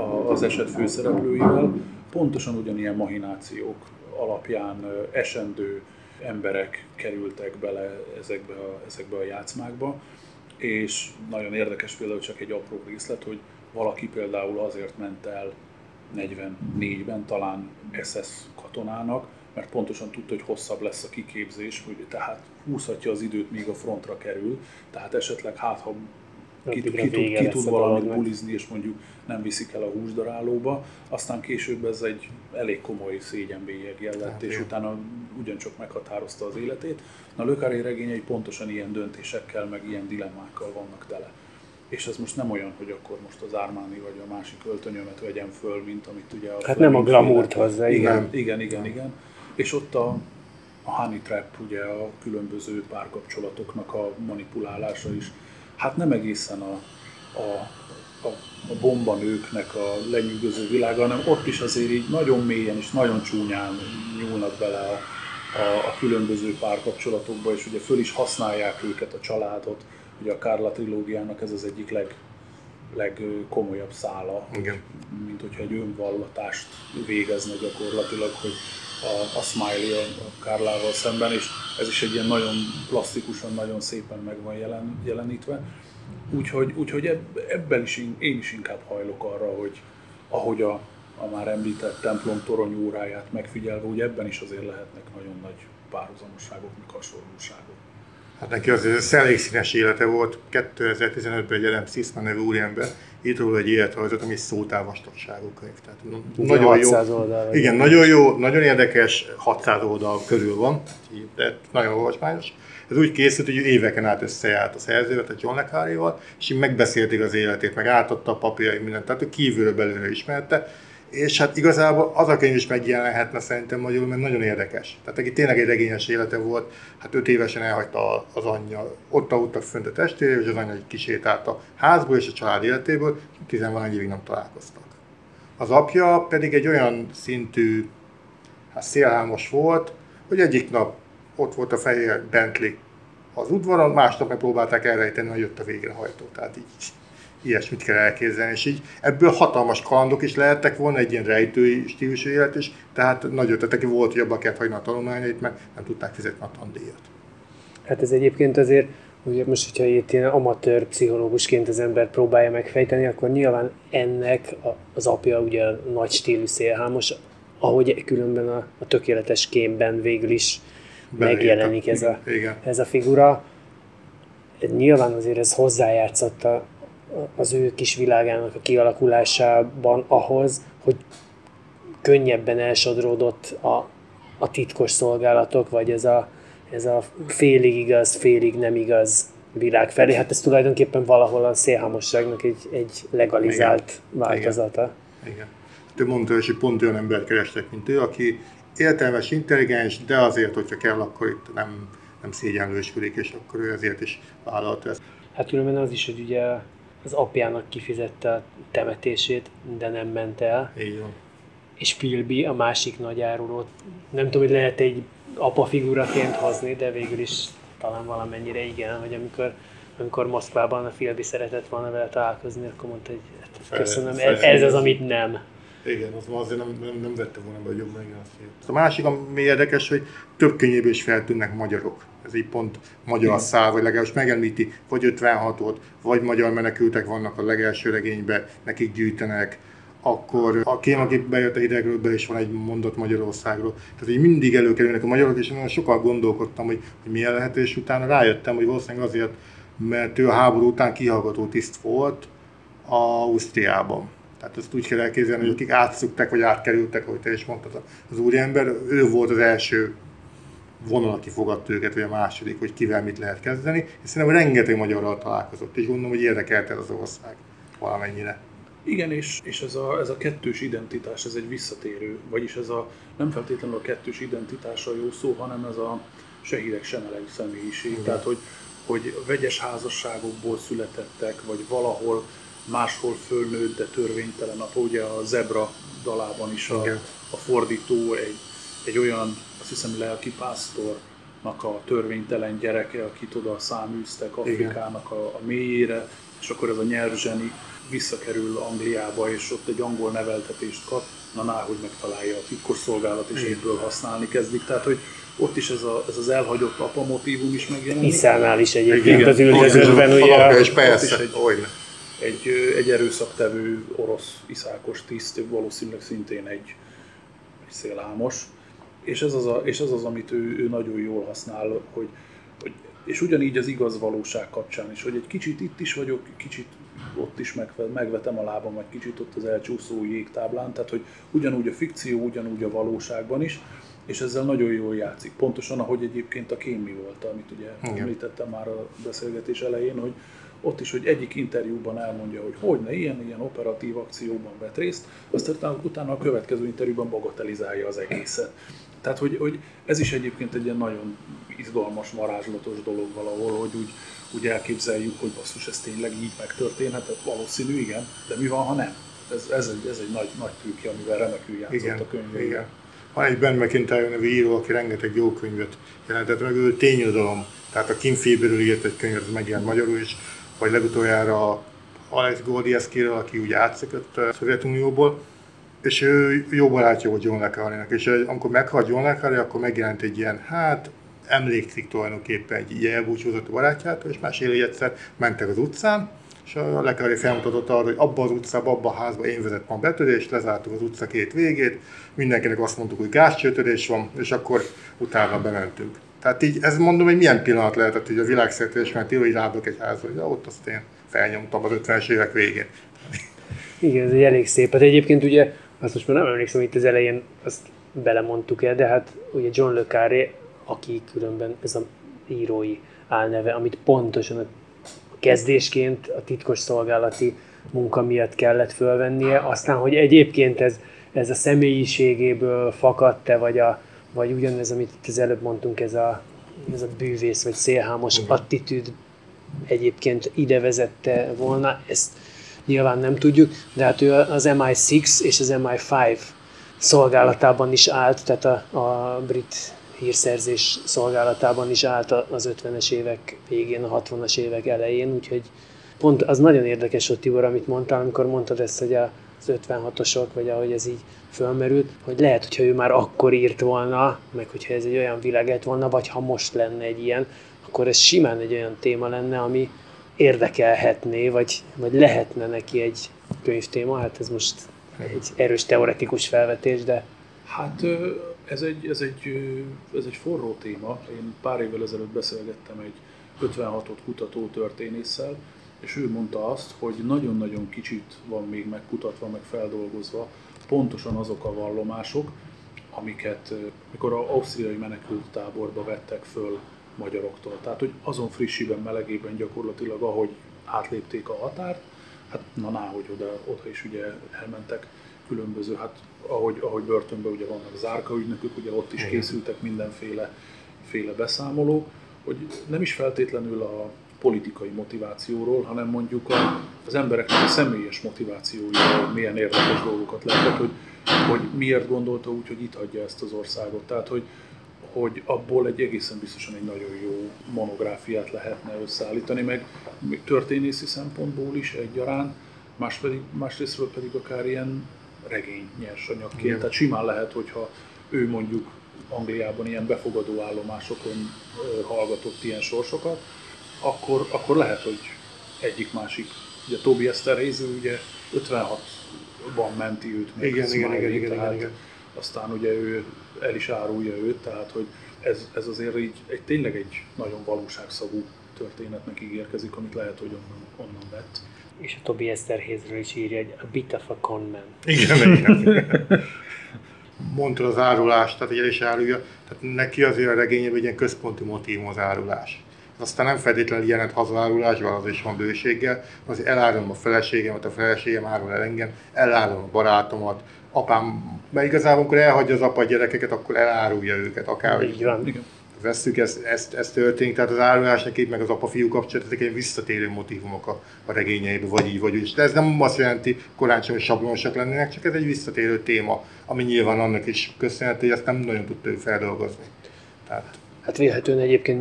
a, az eset főszereplőivel. Pontosan ugyanilyen mahinációk alapján esendő emberek kerültek bele ezekbe a, ezekbe a játszmákba, és nagyon érdekes például csak egy apró részlet, hogy valaki például azért ment el 44-ben talán SS katonának, mert pontosan tudta, hogy hosszabb lesz a kiképzés, hogy tehát húzhatja az időt, míg a frontra kerül, tehát esetleg hát, ha ki, ki, tud, ki tud valamit bulizni, és mondjuk nem viszik el a húsdarálóba. Aztán később ez egy elég komoly szégyenbélyeggel lett, hát, és jó. utána ugyancsak meghatározta az életét. Na, Lökáré regényei pontosan ilyen döntésekkel, meg ilyen dilemmákkal vannak tele. És ez most nem olyan, hogy akkor most az Ármáni vagy a másik öltönyömet vegyem föl, mint amit ugye a... Hát nem a glamourt hozzá, igen. Igen, igen, igen, igen. És ott a, a honey trap, ugye a különböző párkapcsolatoknak a manipulálása is hát nem egészen a, a, a, a bombanőknek a lenyűgöző világa, hanem ott is azért így nagyon mélyen és nagyon csúnyán nyúlnak bele a, a, a különböző párkapcsolatokba, és ugye föl is használják őket, a családot. Ugye a Kárla trilógiának ez az egyik leg, legkomolyabb szála, Igen. mint hogyha egy önvallatást végezne gyakorlatilag, hogy a, a Smiley a, a Kárlával szemben, és ez is egy ilyen nagyon plastikusan, nagyon szépen meg van jelen, jelenítve. Úgyhogy, úgyhogy ebben is én is inkább hajlok arra, hogy ahogy a, a már említett templom torony óráját megfigyelve, úgy ebben is azért lehetnek nagyon nagy párhuzamosságok, meg hasonlóságok. Hát neki azért elég színes élete volt. 2015-ben egy Adam Sisman nevű úriember írt róla egy életrajzot, ami szótávastagságú könyv. Tehát nagyon jó. Oldal, igen, nagyon jó, nagyon érdekes, 600 oldal körül van, de nagyon olvasmányos. Ez úgy készült, hogy éveken át összejárt a szerzővel, tehát John le és így megbeszélték az életét, meg átadta a papírjai mindent, tehát ő kívülről belőle ismerte, és hát igazából az a könyv is megjelenhetne szerintem magyarul, mert nagyon érdekes. Tehát neki tényleg egy regényes élete volt, hát öt évesen elhagyta az anyja, ott aludtak fönt a testvére, és az anyja kisétált a házból és a család életéből, tizenvalagy évig nem találkoztak. Az apja pedig egy olyan szintű hát szélhámos volt, hogy egyik nap ott volt a fehér Bentley az udvaron, másnap megpróbálták elrejteni, hogy jött a végrehajtó. Tehát így ilyesmit kell elképzelni, és így ebből hatalmas kalandok is lehettek volna, egy ilyen rejtői stílusú élet is, tehát nagy ötletek volt, hogy abba kellett hagyni a tanulmányait, mert nem tudták fizetni a tandíjat. Hát ez egyébként azért, ugye most, hogyha itt ilyen amatőr pszichológusként az ember próbálja megfejteni, akkor nyilván ennek az apja ugye nagy stílű szélhámos, ahogy különben a, a tökéletes kémben végül is Beleírtam. megjelenik ez a, Igen. ez a figura. Nyilván azért ez hozzájátszott a, az ő kis világának a kialakulásában ahhoz, hogy könnyebben elsodródott a, a titkos szolgálatok, vagy ez a, ez a félig igaz, félig nem igaz világ felé. Hát ez tulajdonképpen valahol a szélhámosságnak egy, egy legalizált Igen. változata. Igen. Igen. Te mondta, hogy pont olyan embert kerestek, mint ő, aki értelmes, intelligens, de azért, hogyha kell, akkor itt nem, nem szégyenlősködik, és akkor ő ezért is vállalta ezt. Hát különben az is, hogy ugye az apjának kifizette a temetését, de nem ment el. Így van. És Philby, a másik nagy árulót, nem tudom, hogy lehet egy apa figuraként hozni, de végül is talán valamennyire igen, hogy amikor, amikor Moszkvában a Philby szeretett volna vele találkozni, akkor mondta, hogy hát, köszönöm, ez, ez az, amit nem. Igen, az azért nem, nem, nem vette volna be, hogy jobban igen, A másik, ami érdekes, hogy több könyvéből is feltűnnek magyarok ez így pont magyar szál, vagy legalábbis megemlíti, vagy 56-ot, vagy magyar menekültek vannak a legelső regényben, nekik gyűjtenek. akkor a kém, aki bejött a hidegről, be is van egy mondat Magyarországról. Tehát így mindig előkerülnek a magyarok, és nagyon sokat gondolkodtam, hogy, hogy milyen lehet, és utána rájöttem, hogy valószínűleg azért, mert ő a háború után kihallgató tiszt volt Ausztriában. Tehát ezt úgy kell elképzelni, hogy akik átszukták, vagy átkerültek, ahogy te is mondtad, az úriember, ő volt az első vonal, aki fogadta őket, vagy a második, hogy kivel mit lehet kezdeni, és szerintem rengeteg magyarral találkozott, és gondolom, hogy érdekelte az ország valamennyire. Igen, és, és ez, a, ez a kettős identitás, ez egy visszatérő, vagyis ez a nem feltétlenül a kettős identitás a jó szó, hanem ez a se hideg, se meleg személyiség. Igen. Tehát, hogy, hogy vegyes házasságokból születettek, vagy valahol máshol fölnőtt, de törvénytelen. Apa ugye a Zebra dalában is a, a fordító egy, egy olyan, azt hiszem lelkipásztornak a törvénytelen gyereke, akit oda száműztek Afrikának a, a mélyére, és akkor ez a nyelvzseni visszakerül Angliába, és ott egy angol neveltetést kap, na ná, hogy megtalálja a titkosszolgálat, és egyből használni kezdik. Tehát, hogy ott is ez, a, ez az elhagyott apa motívum is megjelenik. Iszánál is egyébként az üldözőben, ugye. És persze, egy, egy, egy erőszaktevő orosz iszákos tiszt, valószínűleg szintén egy, egy szélhámos. És ez az, a, és ez az amit ő, ő nagyon jól használ, hogy, hogy és ugyanígy az igaz valóság kapcsán is, hogy egy kicsit itt is vagyok, kicsit ott is megvetem a lábam, vagy kicsit ott az elcsúszó jégtáblán, tehát hogy ugyanúgy a fikció, ugyanúgy a valóságban is, és ezzel nagyon jól játszik. Pontosan, ahogy egyébként a kémi volt, amit ugye Igen. említettem már a beszélgetés elején, hogy ott is, hogy egyik interjúban elmondja, hogy hogy ne ilyen, ilyen operatív akcióban vett részt, aztán utána a következő interjúban bagatelizálja az egészet. Tehát, hogy, hogy ez is egyébként egy ilyen nagyon izgalmas, varázslatos dolog valahol, hogy úgy, úgy elképzeljük, hogy basszus, ez tényleg így megtörténhetett, valószínű, igen, de mi van, ha nem? Ez, ez, egy, ez egy nagy, nagy trükkje, amivel remekül játszott igen, a könyvében. Igen. Van egy Ben McIntyre nevű író, aki rengeteg jó könyvet jelentett meg, ő tényodalom. Tehát a Kim Faberről írt egy könyvet, ez megjelent magyarul is, vagy legutoljára Alex Gordievskiről, aki ugye átszökött a Szovjetunióból, és ő jó barátja volt John le és amikor meghalt John le akkor megjelent egy ilyen, hát emlékszik tulajdonképpen egy ilyen elbúcsúzott barátjától, és mesél, hogy egyszer mentek az utcán, és a Le Carré felmutatott arra, hogy abban az utcában, abban a házban én vezettem a betörést, lezártuk az utca két végét, mindenkinek azt mondtuk, hogy gázcsőtörés van, és akkor utána bementünk. Tehát így, ez mondom, hogy milyen pillanat lehetett, hogy a világszerte és mert hogy rábök egy házba, hogy ott azt én felnyomtam az 50-es évek végén. Igen, ez egy elég szép. Hát egyébként ugye, azt most már nem emlékszem, itt az elején azt belemondtuk el, de hát ugye John Le Carré, aki különben ez a írói álneve, amit pontosan a kezdésként a titkos szolgálati munka miatt kellett fölvennie, aztán, hogy egyébként ez, ez a személyiségéből fakadt-e, vagy a, vagy ugyanez, amit itt az előbb mondtunk, ez a, ez a bűvész vagy szélhámos uh-huh. attitűd egyébként ide vezette volna, ezt nyilván nem tudjuk, de hát ő az MI6 és az MI5 szolgálatában is állt, tehát a, a brit hírszerzés szolgálatában is állt az 50-es évek végén, a 60-as évek elején, úgyhogy pont az nagyon érdekes ott Tibor, amit mondtál, amikor mondtad ezt, hogy az 56-osok, vagy ahogy ez így fölmerült, hogy lehet, hogyha ő már akkor írt volna, meg hogyha ez egy olyan világ lett volna, vagy ha most lenne egy ilyen, akkor ez simán egy olyan téma lenne, ami érdekelhetné, vagy, vagy lehetne neki egy könyvtéma. Hát ez most egy erős teoretikus felvetés, de... Hát ez egy, ez egy, ez egy forró téma. Én pár évvel ezelőtt beszélgettem egy 56-ot kutató történésszel, és ő mondta azt, hogy nagyon-nagyon kicsit van még megkutatva, meg feldolgozva pontosan azok a vallomások, amiket mikor a ausztriai menekült táborba vettek föl magyaroktól. Tehát, hogy azon frissiben, melegében gyakorlatilag, ahogy átlépték a határt, hát na ná, hogy oda, oda is ugye elmentek különböző, hát ahogy, ahogy börtönben ugye vannak zárkaügynökök, ugye ott is készültek mindenféle féle beszámoló, hogy nem is feltétlenül a politikai motivációról, hanem mondjuk a, az embereknek a személyes motivációjáról milyen érdekes dolgokat lehetett, hogy, hogy miért gondolta úgy, hogy itt hagyja ezt az országot. Tehát, hogy, hogy abból egy egészen biztosan egy nagyon jó monográfiát lehetne összeállítani, meg történészi szempontból is egyaránt, más pedig, másrésztről pedig akár ilyen regény nyersanyagként. Igen. Tehát simán lehet, hogyha ő mondjuk Angliában ilyen befogadó állomásokon hallgatott ilyen sorsokat, akkor, akkor lehet, hogy egyik-másik Ugye Tobi Eszterhéz, ő ugye 56-ban menti őt meg Igen, igen, igen, igen, tehát igen, igen. Aztán ugye ő el is árulja őt, tehát hogy ez, ez azért így egy, tényleg egy nagyon valóságszagú történetnek ígérkezik, amit lehet, hogy onnan, onnan vett. És a Tobi Eszterhézről is írja, hogy a bit of a con man. Igen, igen. Mondta az árulást, tehát egy el is árulja, tehát neki azért a regényében egy ilyen központi motívum az árulás. Aztán nem feltétlenül jelent hazárulásban, az is van bőséggel, az elárulom a feleségemet, a feleségem árul el engem, elárulom a barátomat, apám, mert igazából amikor elhagyja az apa a gyerekeket, akkor elárulja őket, akár Így van. Igen. vesszük, ez, ez, ez történik, tehát az árulásnak itt meg az apa-fiú kapcsolat, ezek egy visszatérő motivumok a, a regényeiben, vagy így, vagy úgy. De ez nem azt jelenti, korán sem, hogy sablonosak lennének, csak ez egy visszatérő téma, ami nyilván annak is köszönhető, hogy ezt nem nagyon tudta ő feldolgozni. Tehát, Hát vélhetően egyébként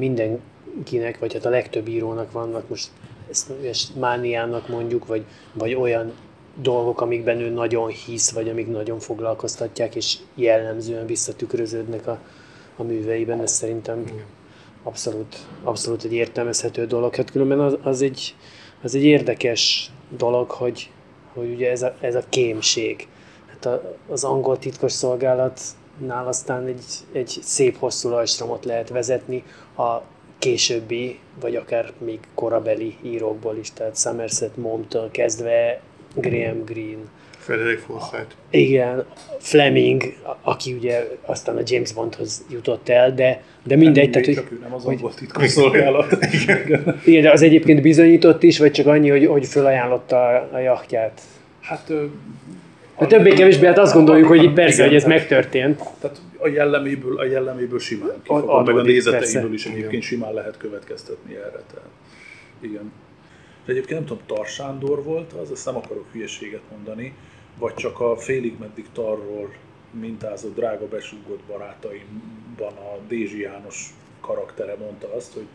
mindenkinek, vagy hát a legtöbb írónak vannak most ezt, ezt mániának mondjuk, vagy, vagy olyan dolgok, amikben ő nagyon hisz, vagy amik nagyon foglalkoztatják, és jellemzően visszatükröződnek a, a műveiben. Ez szerintem abszolút, abszolút egy értelmezhető dolog. Hát különben az, az, egy, az egy érdekes dolog, hogy, hogy ugye ez a, ez a kémség. Hát a, az angol titkos szolgálatnál aztán egy, egy szép hosszú lajstromot lehet vezetni a későbbi, vagy akár még korabeli írókból is, tehát Somerset Maugham-től kezdve Graham Greene, Frederick Forsyth. igen, Fleming, a- aki ugye aztán a James Bondhoz jutott el, de, de mindegy, tehát, hogy, csak ő nem az hogy- angol titkosszolgálat. igen, de az egyébként bizonyított is, vagy csak annyi, hogy, hogy felajánlotta a, a jachtját. Hát, De többé-kevésbé hát azt gondoljuk, hogy itt persze, Igen, hogy ez tehát- megtörtént. Tehát a jelleméből, a jelleméből simán Ad- kifogom, meg a nézeteiből is egyébként simán lehet következtetni erre. Tehát. Igen. De egyébként nem tudom, Tar Sándor volt az, ezt nem akarok hülyeséget mondani, vagy csak a félig meddig Tarról mintázott drága besúgott barátaimban a Dézsi János karaktere mondta azt, hogy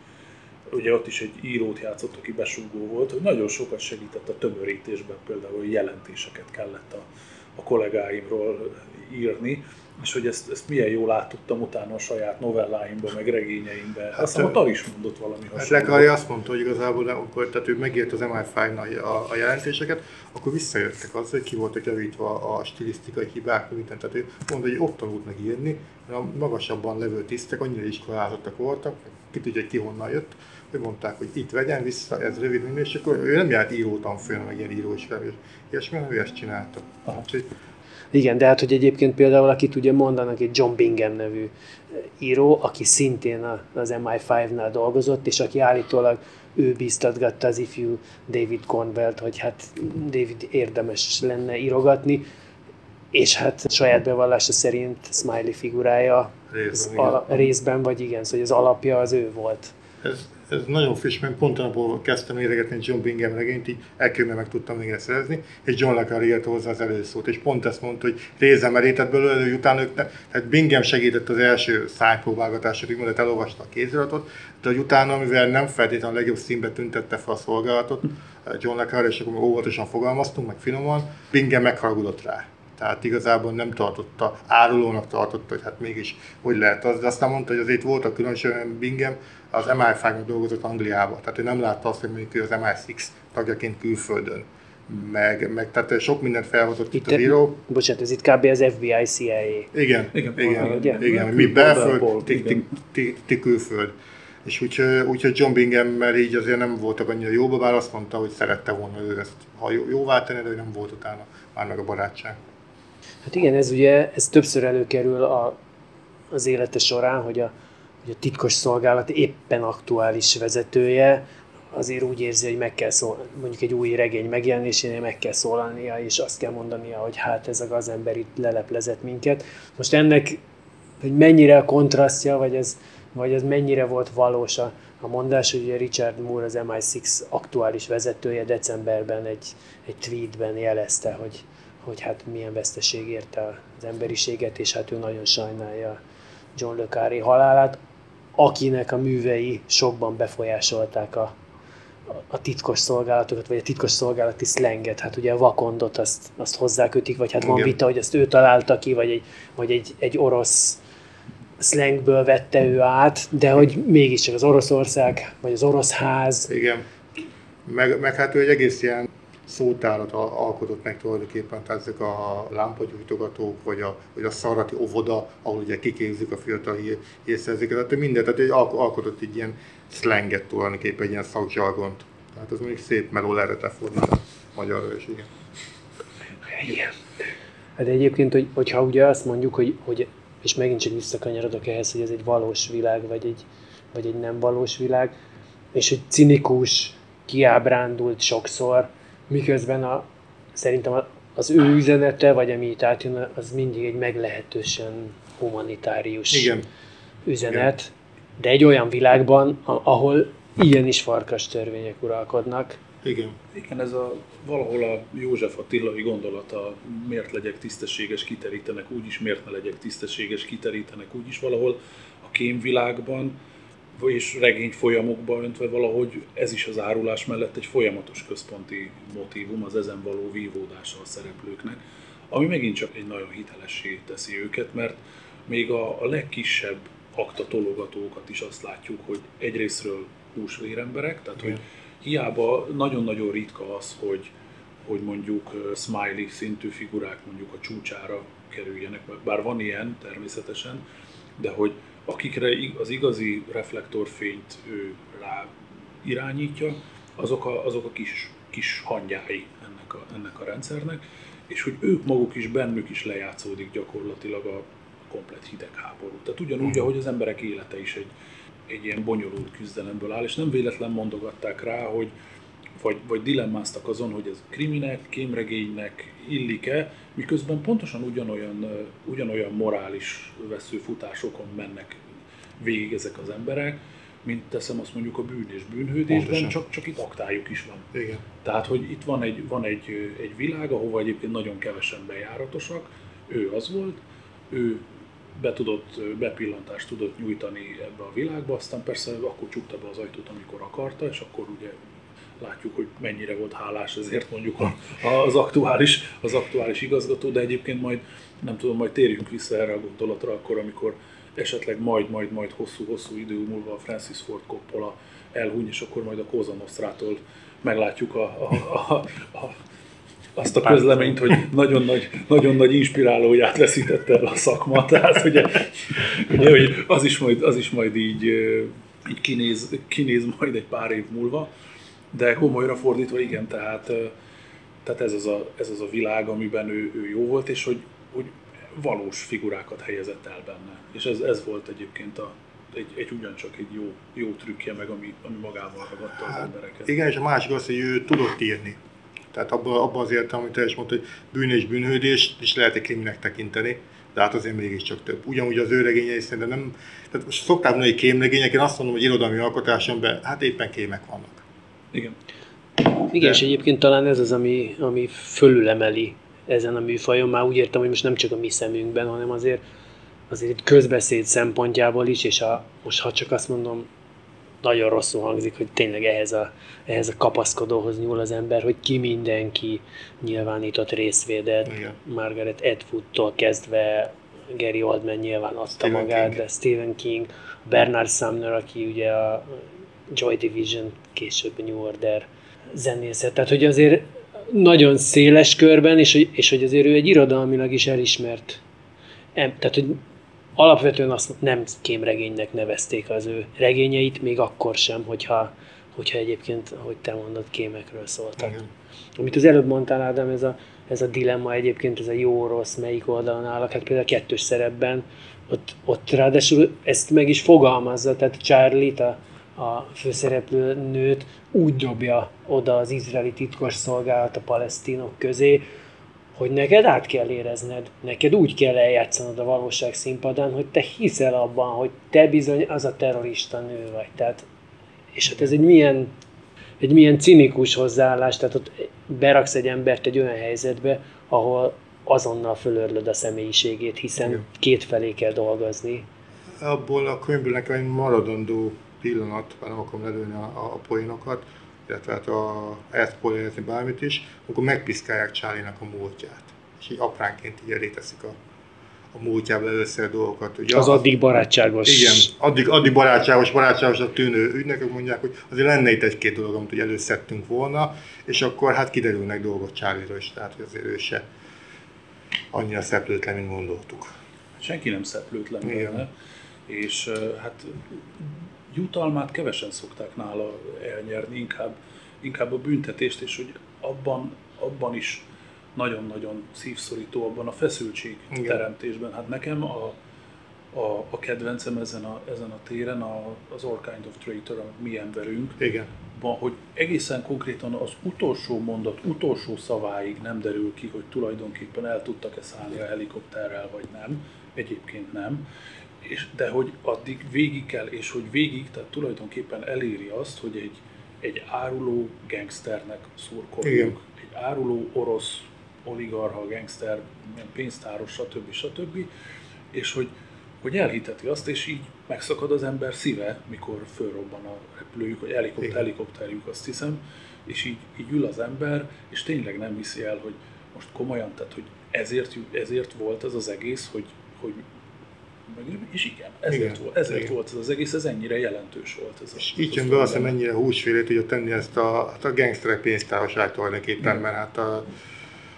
ugye ott is egy írót játszott, aki besúgó volt, hogy nagyon sokat segített a tömörítésben, például hogy jelentéseket kellett a, a kollégáimról írni, és hogy ezt, ezt milyen jól át tudtam utána a saját novelláimban, meg regényeimben. Hát, Aztán a Tar is mondott valami Hát hasonlót. Lekari azt mondta, hogy igazából amikor tehát ő megírt az MI5-nal a, a jelentéseket, akkor visszajöttek azzal, hogy ki voltak javítva a stilisztikai hibák, minden. Tehát ő mondta, hogy ott tanult meg írni, a magasabban levő tisztek annyira iskolázottak voltak, ki tudja, ki honnan jött, mondták, hogy itt vegyen vissza, ez rövid minő, és akkor ő nem járt írótanfolyamon, meg ilyen írós felvés. Ilyesmi, hanem ő ezt csinálta. Úgyhogy Igen, de hát, hogy egyébként például, akit ugye mondanak, egy John Bingham nevű író, aki szintén a- az MI5-nál dolgozott, és aki állítólag ő bíztatgatta az ifjú David Cornwell-t, hogy hát David érdemes lenne írogatni, és hát saját bevallása szerint Smiley figurája Részben, igen. ala, részben, vagy igen, szóval az alapja az ő volt. Ez, ez nagyon friss, mert pont abból kezdtem éregetni John Bingham regényt, így elkülönben meg tudtam végre szerezni, és John le Carré írta hozzá az előszót, és pont ezt mondta, hogy része merített belőle, hogy utána ők ne, tehát Bingham segített az első szájpróbálgatásra, úgymond, elolvasta a kéziratot, de hogy utána, mivel nem feltétlenül a legjobb színbe tüntette fel a szolgálatot, John le Carré, és akkor óvatosan fogalmaztunk, meg finoman, Bingham megharagudott rá. Tehát igazából nem tartotta, árulónak tartotta, hogy hát mégis hogy lehet az, de aztán mondta, hogy azért voltak különösen Bingham, az MI5-nak dolgozott Angliába, tehát ő nem látta azt, hogy mondjuk ő az MI6 tagjaként külföldön. Meg, meg tehát sok mindent felhozott itt, Itt, az író. bocsánat, ez itt kb. az FBI CIA. Igen, Igen, igen, igen, igen, igen mi Külföld, belföld, ti, ti, ti, ti külföld. És úgyhogy úgy, John Bingham, mert így azért nem voltak annyira jóba, bár azt mondta, hogy szerette volna ő ezt ha jó, jóvá tenni, de nem volt utána már meg a barátság. Hát igen, ez ugye, ez többször előkerül a, az élete során, hogy a, hogy a titkos szolgálat éppen aktuális vezetője azért úgy érzi, hogy meg kell szól, mondjuk egy új regény megjelenésénél meg kell szólalnia, és azt kell mondania, hogy hát ez a gazember itt leleplezett minket. Most ennek, hogy mennyire a kontrasztja, vagy ez, vagy ez mennyire volt valós a, a mondás, hogy ugye Richard Moore, az MI6 aktuális vezetője decemberben egy, egy tweetben jelezte, hogy, hogy hát milyen veszteség érte az emberiséget, és hát ő nagyon sajnálja John Le Carré halálát, akinek a művei sokban befolyásolták a, a titkos szolgálatokat, vagy a titkos szolgálati szlenget. Hát ugye a vakondot azt, azt hozzákötik, vagy hát van Igen. vita, hogy azt ő találta ki, vagy egy, vagy egy, egy orosz szlengből vette ő át, de hogy mégiscsak az Oroszország, vagy az orosz ház, Igen. Meg, meg hát ő egy egész ilyen szótárat alkotott meg tulajdonképpen, tehát ezek a lámpagyújtogatók, vagy a, vagy a szarati óvoda, ahol ugye kiképzik a fiatal hírszerzőket, tehát mindent, tehát egy alkotott egy ilyen slanget tulajdonképpen, egy ilyen szakzsargont. Tehát az mondjuk szép meló lehetett fordítani magyarra is, igen. Igen. Hát egyébként, hogy, hogyha ugye azt mondjuk, hogy, hogy és megint csak visszakanyarodok ehhez, hogy ez egy valós világ, vagy egy, vagy egy nem valós világ, és hogy cinikus, kiábrándult sokszor, miközben a, szerintem az ő üzenete, vagy ami itt átjön, az mindig egy meglehetősen humanitárius Igen. üzenet, Igen. de egy olyan világban, ahol ilyen is farkas törvények uralkodnak. Igen. Igen, ez a valahol a József Attilai gondolata, miért legyek tisztességes, kiterítenek úgyis, miért ne legyek tisztességes, kiterítenek úgyis valahol a kémvilágban, és regény folyamokba öntve valahogy ez is az árulás mellett egy folyamatos központi motívum az ezen való vívódása a szereplőknek, ami megint csak egy nagyon hitelessé teszi őket, mert még a, a legkisebb aktatologatókat is azt látjuk, hogy egyrésztről húsvéremberek, tehát hogy hiába nagyon-nagyon ritka az, hogy, hogy mondjuk smiley szintű figurák mondjuk a csúcsára kerüljenek, bár van ilyen természetesen, de hogy akikre az igazi reflektorfényt ő rá irányítja, azok a, azok a kis, kis hangyái ennek a, ennek a rendszernek, és hogy ők maguk is, bennük is lejátszódik gyakorlatilag a komplet hidegháború. Tehát ugyanúgy, ahogy az emberek élete is egy, egy ilyen bonyolult küzdelemből áll, és nem véletlen mondogatták rá, hogy vagy, vagy dilemmáztak azon, hogy ez kriminek, kémregénynek illik-e, miközben pontosan ugyanolyan, ugyanolyan morális veszőfutásokon mennek végig ezek az emberek, mint teszem azt mondjuk a bűn és bűnhődésben, csak, csak itt aktájuk is van. Igen. Tehát, hogy itt van egy, van egy, egy világ, ahova egyébként nagyon kevesen bejáratosak, ő az volt, ő be tudott, bepillantást tudott nyújtani ebbe a világba, aztán persze akkor csukta be az ajtót, amikor akarta, és akkor ugye látjuk, hogy mennyire volt hálás ezért mondjuk a, az, aktuális, az aktuális igazgató, de egyébként majd, nem tudom, majd térjünk vissza erre a gondolatra akkor, amikor esetleg majd, majd, majd hosszú-hosszú idő múlva a Francis Ford Coppola elhúny, és akkor majd a Cosa Nostrától meglátjuk a, a, a, a azt a közleményt, hogy nagyon nagy, nagyon nagy inspirálóját veszítette el a szakma, tehát ugye, ugye hogy az is majd, az is majd így, így kinéz, kinéz majd egy pár év múlva, de komolyra fordítva igen, tehát, tehát ez, az a, ez az a világ, amiben ő, ő jó volt, és hogy, hogy valós figurákat helyezett el benne. És ez, ez volt egyébként a, egy, egy ugyancsak egy jó, jó trükkje meg, ami, ami magával ragadta az hát, embereket. Igen, és a másik az, hogy ő tudott írni. Tehát abban, abba az értem, amit te is mondtad, hogy bűn és bűnhődés is lehet egy kriminek tekinteni, de hát azért mégiscsak több. Ugyanúgy az ő regényei szerintem nem, tehát most szokták mondani, hogy kémregények, én azt mondom, hogy irodalmi alkotásomban, hát éppen kémek vannak. Igen. Igen, de... és egyébként talán ez az, ami, ami fölülemeli ezen a műfajon, már úgy értem, hogy most nem csak a mi szemünkben, hanem azért azért itt közbeszéd szempontjából is, és a, most ha csak azt mondom, nagyon rosszul hangzik, hogy tényleg ehhez a, ehhez a kapaszkodóhoz nyúl az ember, hogy ki mindenki nyilvánított részvédet, Igen. Margaret Atwood-tól kezdve Gary Oldman nyilván adta Stephen magát, King. de Stephen King, Bernard Sumner, aki ugye a Joy Division, később New Order zenészet. Tehát, hogy azért nagyon széles körben, és, és hogy azért ő egy irodalmilag is elismert tehát, hogy alapvetően azt nem kémregénynek nevezték az ő regényeit, még akkor sem, hogyha, hogyha egyébként, hogy te mondod, kémekről szóltak. Igen. Amit az előbb mondtál, Ádám, ez a, ez a dilemma egyébként, ez a jó-rossz, melyik oldalon állok, hát például a kettős szerepben, ott, ott ráadásul ezt meg is fogalmazza, tehát Charlie-t, a, a főszereplő nőt úgy dobja oda az izraeli titkos szolgálat a palesztinok közé, hogy neked át kell érezned, neked úgy kell eljátszanod a valóság színpadán, hogy te hiszel abban, hogy te bizony az a terrorista nő vagy. Tehát, és hát ez egy milyen, egy milyen cinikus hozzáállás, tehát ott beraksz egy embert egy olyan helyzetbe, ahol azonnal fölörlöd a személyiségét, hiszen Igen. két felé kell dolgozni. Abból a könyvből nekem egy maradandó pillanat, nem akarom lelőni a, a poénokat, illetve hát a elszpoilerezni bármit is, akkor megpiszkálják charlie a múltját. És így apránként így elé teszik a, a múltjában először dolgokat. Ugye az addig barátságos. Igen, addig, addig barátságos, barátságosnak tűnő ügynökök mondják, hogy azért lenne itt egy-két dolog, amit ugye előszedtünk volna, és akkor hát kiderülnek dolgok Csárliról is, tehát hogy azért ő se annyira szeplőtlen, mint gondoltuk. Senki nem szeplőtlen Igen. benne, és hát jutalmát kevesen szokták nála elnyerni, inkább, inkább a büntetést, és hogy abban, abban is nagyon-nagyon szívszorító abban a feszültség Igen. teremtésben. Hát nekem a, a, a kedvencem ezen a, ezen a téren a, az All Kind of Traitor, a mi emberünk, Igen. van, hogy egészen konkrétan az utolsó mondat, utolsó szaváig nem derül ki, hogy tulajdonképpen el tudtak-e szállni a helikopterrel, vagy nem. Egyébként nem. És, de hogy addig végig kell, és hogy végig, tehát tulajdonképpen eléri azt, hogy egy, egy áruló gangsternek szurkolunk. Igen. Egy áruló orosz oligarha, gangster, pénztáros, stb. stb. És hogy, hogy elhiteti azt, és így megszakad az ember szíve, mikor fölrobban a repülőjük, vagy helikopter, helikopterjük, azt hiszem, és így, így ül az ember, és tényleg nem hiszi el, hogy most komolyan, tehát hogy ezért, ezért volt ez az egész, hogy, hogy meg, és igen, ezért, Igen, volt, ezért igen. volt ez az egész, ez ennyire jelentős volt. Ez a, És ez így a jön be azt, hogy sztori. mennyire húsvérét tudja tenni ezt a, hát a gangsterek pénztárosát tulajdonképpen, Igen. mert hát a,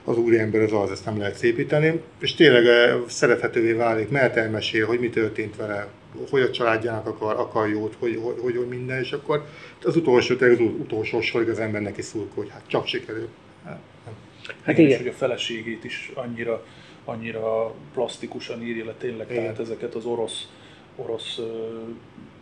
az úriember az az, ezt nem lehet szépíteni, és tényleg eh, szerethetővé válik, mert elmesél, hogy mi történt vele, hogy a családjának akar, akar jót, hogy, hogy, hogy, hogy minden, és akkor az utolsó, az utolsó sorig az ember neki szurkol, hogy hát csak sikerül. Hát. Hát igen. igen. És hogy a feleségét is annyira, annyira plastikusan írja le tényleg, Igen. tehát ezeket az orosz, orosz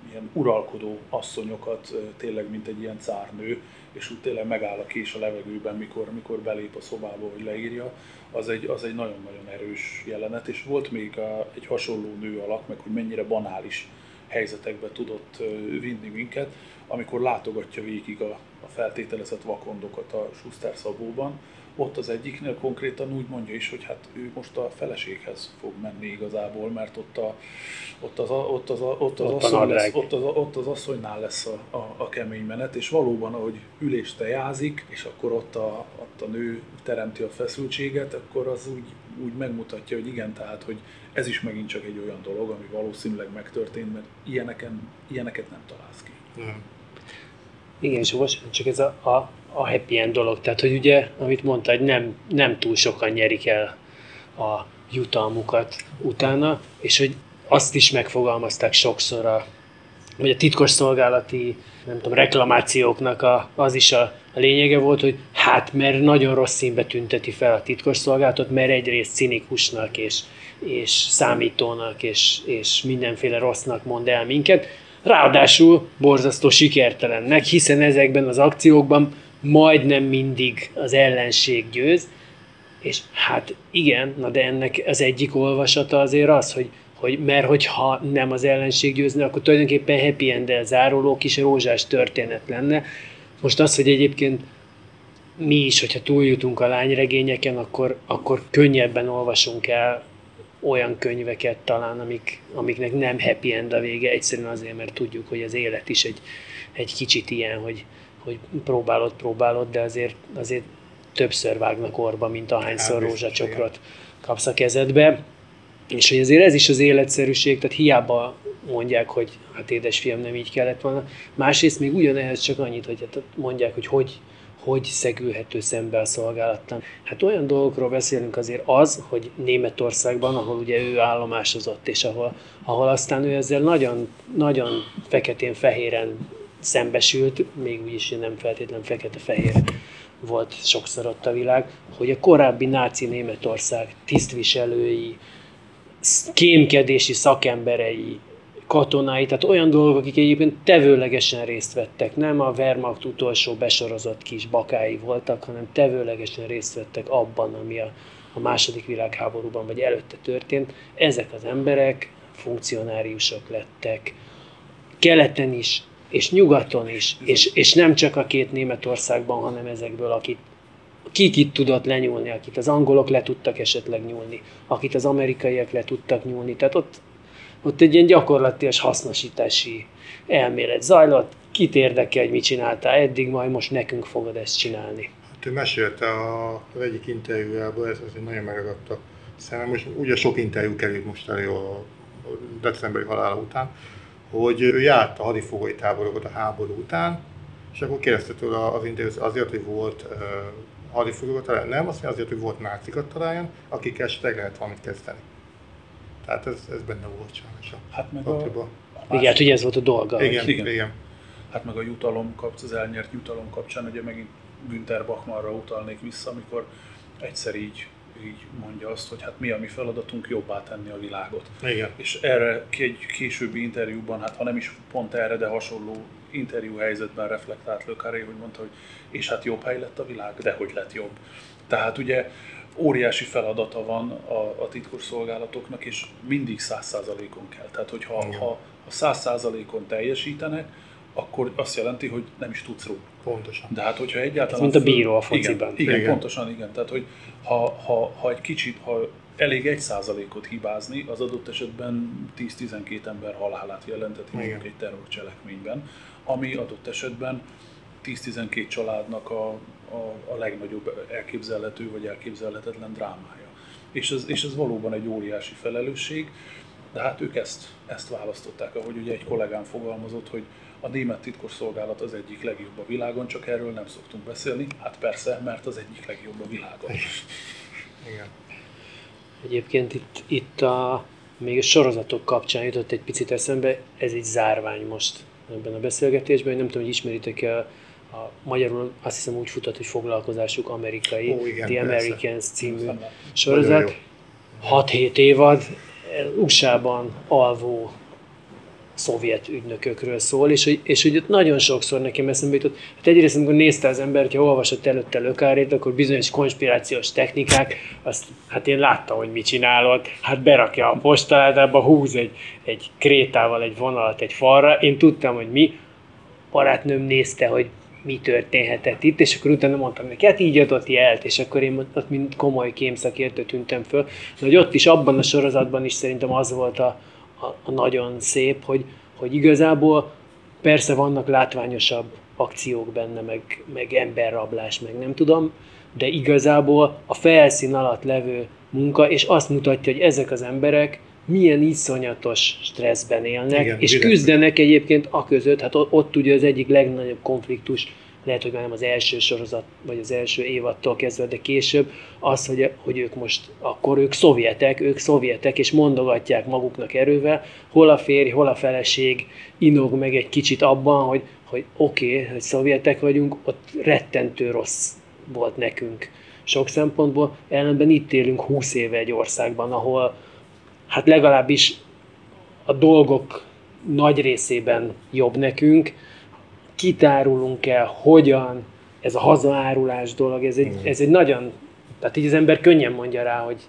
ilyen uralkodó asszonyokat tényleg, mint egy ilyen cárnő, és úgy tényleg megáll a kés a levegőben, mikor, mikor belép a szobába, hogy leírja, az egy, az egy nagyon-nagyon erős jelenet, és volt még a, egy hasonló nő alak, meg hogy mennyire banális helyzetekbe tudott vinni minket, amikor látogatja végig a, a feltételezett vakondokat a Schuster szabóban, ott az egyiknél konkrétan úgy mondja is, hogy hát ő most a feleséghez fog menni igazából, mert ott, a, ott az, a, ott az, a, ott az, Ott asszony lesz, ott az, ott az asszonynál lesz a, a, a kemény menet, és valóban, ahogy ülés tejázik, és akkor ott a, ott a nő teremti a feszültséget, akkor az úgy, úgy megmutatja, hogy igen, tehát, hogy ez is megint csak egy olyan dolog, ami valószínűleg megtörtént, mert ilyeneken, ilyeneket nem találsz ki. Nem. Igen, és most csak ez a, a, a happy end dolog. Tehát, hogy ugye, amit mondta, hogy nem, nem túl sokan nyerik el a jutalmukat utána, és hogy azt is megfogalmazták sokszor a, hogy a titkos szolgálati nem tudom, reklamációknak a, az is a, a lényege volt, hogy hát mert nagyon rossz színbe tünteti fel a titkos szolgálatot, mert egyrészt cinikusnak és, és számítónak és, és mindenféle rossznak mond el minket, ráadásul borzasztó sikertelennek, hiszen ezekben az akciókban majdnem mindig az ellenség győz, és hát igen, na de ennek az egyik olvasata azért az, hogy, hogy mert hogyha nem az ellenség győzne, akkor tulajdonképpen happy end záruló kis rózsás történet lenne. Most az, hogy egyébként mi is, hogyha túljutunk a lányregényeken, akkor, akkor könnyebben olvasunk el olyan könyveket talán, amik, amiknek nem happy end a vége, egyszerűen azért, mert tudjuk, hogy az élet is egy, egy kicsit ilyen, hogy, hogy próbálod, próbálod, de azért, azért többször vágnak orba, mint ahányszor rózsacsokrot kapsz a kezedbe. És hogy azért ez is az életszerűség, tehát hiába mondják, hogy hát édesfiam nem így kellett volna. Másrészt még ugyanehhez csak annyit, hogy hát mondják, hogy hogy, hogy szegülhető szembe a szolgálatlan. Hát olyan dolgokról beszélünk azért az, hogy Németországban, ahol ugye ő állomásozott, és ahol, ahol aztán ő ezzel nagyon, nagyon feketén-fehéren szembesült, még úgyis nem feltétlen fekete-fehér volt sokszor ott a világ, hogy a korábbi náci Németország tisztviselői, kémkedési szakemberei, katonái, tehát olyan dolgok, akik egyébként tevőlegesen részt vettek, nem a Wehrmacht utolsó besorozott kis bakái voltak, hanem tevőlegesen részt vettek abban, ami a, a második világháborúban vagy előtte történt. Ezek az emberek funkcionáriusok lettek, keleten is, és nyugaton is, és, és nem csak a két Németországban, hanem ezekből, akit ki itt tudott lenyúlni, akit az angolok le tudtak esetleg nyúlni, akit az amerikaiak le tudtak nyúlni. Tehát ott, ott egy ilyen gyakorlatilag hasznosítási elmélet zajlott, kit érdekel, hogy mit csináltál eddig, majd most nekünk fogod ezt csinálni. Hát ő mesélte a, az egyik interjújában, ez azért nagyon megragadta hiszen most ugye sok interjú került most elő a decemberi halála után, hogy ő járt a hadifogoly táborokat a háború után, és akkor kérdezte tőle az interjú azért, hogy volt uh, hadifogolyot találjon. Nem, azt mondja azért, hogy volt nácikat találjon, akikkel esetleg lehet valamit kezdeni. Tehát ez, ez benne volt sajnos a Hát meg a, pakliba. Igen, hát ugye ez volt a dolga. Igen, igen. igen. Hát meg a jutalom kapsz, az elnyert jutalom kapcsán, ugye megint Günther Bachmannra utalnék vissza, amikor egyszer így, így mondja azt, hogy hát mi a mi feladatunk jobbá tenni a világot. igen. És erre ki- egy későbbi interjúban, hát ha nem is pont erre, de hasonló interjú helyzetben reflektált Le Carré, hogy mondta, hogy és hát jobb hely lett a világ, de hogy lett jobb. Tehát ugye óriási feladata van a, a titkos szolgálatoknak, és mindig száz százalékon kell. Tehát, hogyha Igen. ha, ha száz százalékon teljesítenek, akkor azt jelenti, hogy nem is tudsz rúgni. Pontosan. De hát, hogyha egyáltalán... Ez mint a bíró a fociban. Igen, igen, Igen. pontosan igen. Tehát, hogy ha, ha, ha egy kicsit, ha elég egy százalékot hibázni, az adott esetben 10-12 ember halálát jelenteti mondjuk Igen. egy terrorcselekményben, ami adott esetben 10-12 családnak a, a, a legnagyobb elképzelhető vagy elképzelhetetlen drámája. És ez, és ez valóban egy óriási felelősség, de hát ők ezt, ezt választották, ahogy ugye egy kollégám fogalmazott, hogy a német titkosszolgálat az egyik legjobb a világon, csak erről nem szoktunk beszélni. Hát persze, mert az egyik legjobb a világon. Igen. Egyébként itt, itt a, még a sorozatok kapcsán jutott egy picit eszembe, ez egy zárvány most ebben a beszélgetésben, nem tudom, hogy ismeritek el, a magyarul azt hiszem úgy futott, hogy foglalkozásuk amerikai, Ó, igen, The persze. Americans című sorozat. jó. 6-7 évad USA-ban alvó szovjet ügynökökről szól, és és hogy ott nagyon sokszor nekem eszembe jutott, hát egyrészt amikor nézte az ember, hogyha olvasott előtte lökárét, akkor bizonyos konspirációs technikák, azt hát én láttam, hogy mit csinálod, hát berakja a postaládába, húz egy, egy krétával egy vonalat egy falra, én tudtam, hogy mi, barátnőm nézte, hogy mi történhetett itt, és akkor utána mondtam neki, hát így adott jelt, és akkor én ott mint komoly kémszakértő tűntem föl, de hogy ott is, abban a sorozatban is szerintem az volt a, a, a nagyon szép, hogy, hogy igazából persze vannak látványosabb akciók benne, meg, meg emberrablás, meg nem tudom, de igazából a felszín alatt levő munka, és azt mutatja, hogy ezek az emberek milyen iszonyatos stresszben élnek, Igen, és direkt. küzdenek egyébként a között, hát ott, ott ugye az egyik legnagyobb konfliktus, lehet, hogy már nem az első sorozat, vagy az első évattól kezdve, de később, az, hogy, hogy ők most, akkor ők szovjetek, ők szovjetek, és mondogatják maguknak erővel, hol a férj, hol a feleség inog meg egy kicsit abban, hogy, hogy oké, okay, hogy szovjetek vagyunk, ott rettentő rossz volt nekünk sok szempontból, ellenben itt élünk 20 éve egy országban, ahol hát legalábbis a dolgok nagy részében jobb nekünk, kitárulunk el, hogyan, ez a hazaárulás dolog, ez egy, ez egy nagyon, tehát így az ember könnyen mondja rá, hogy,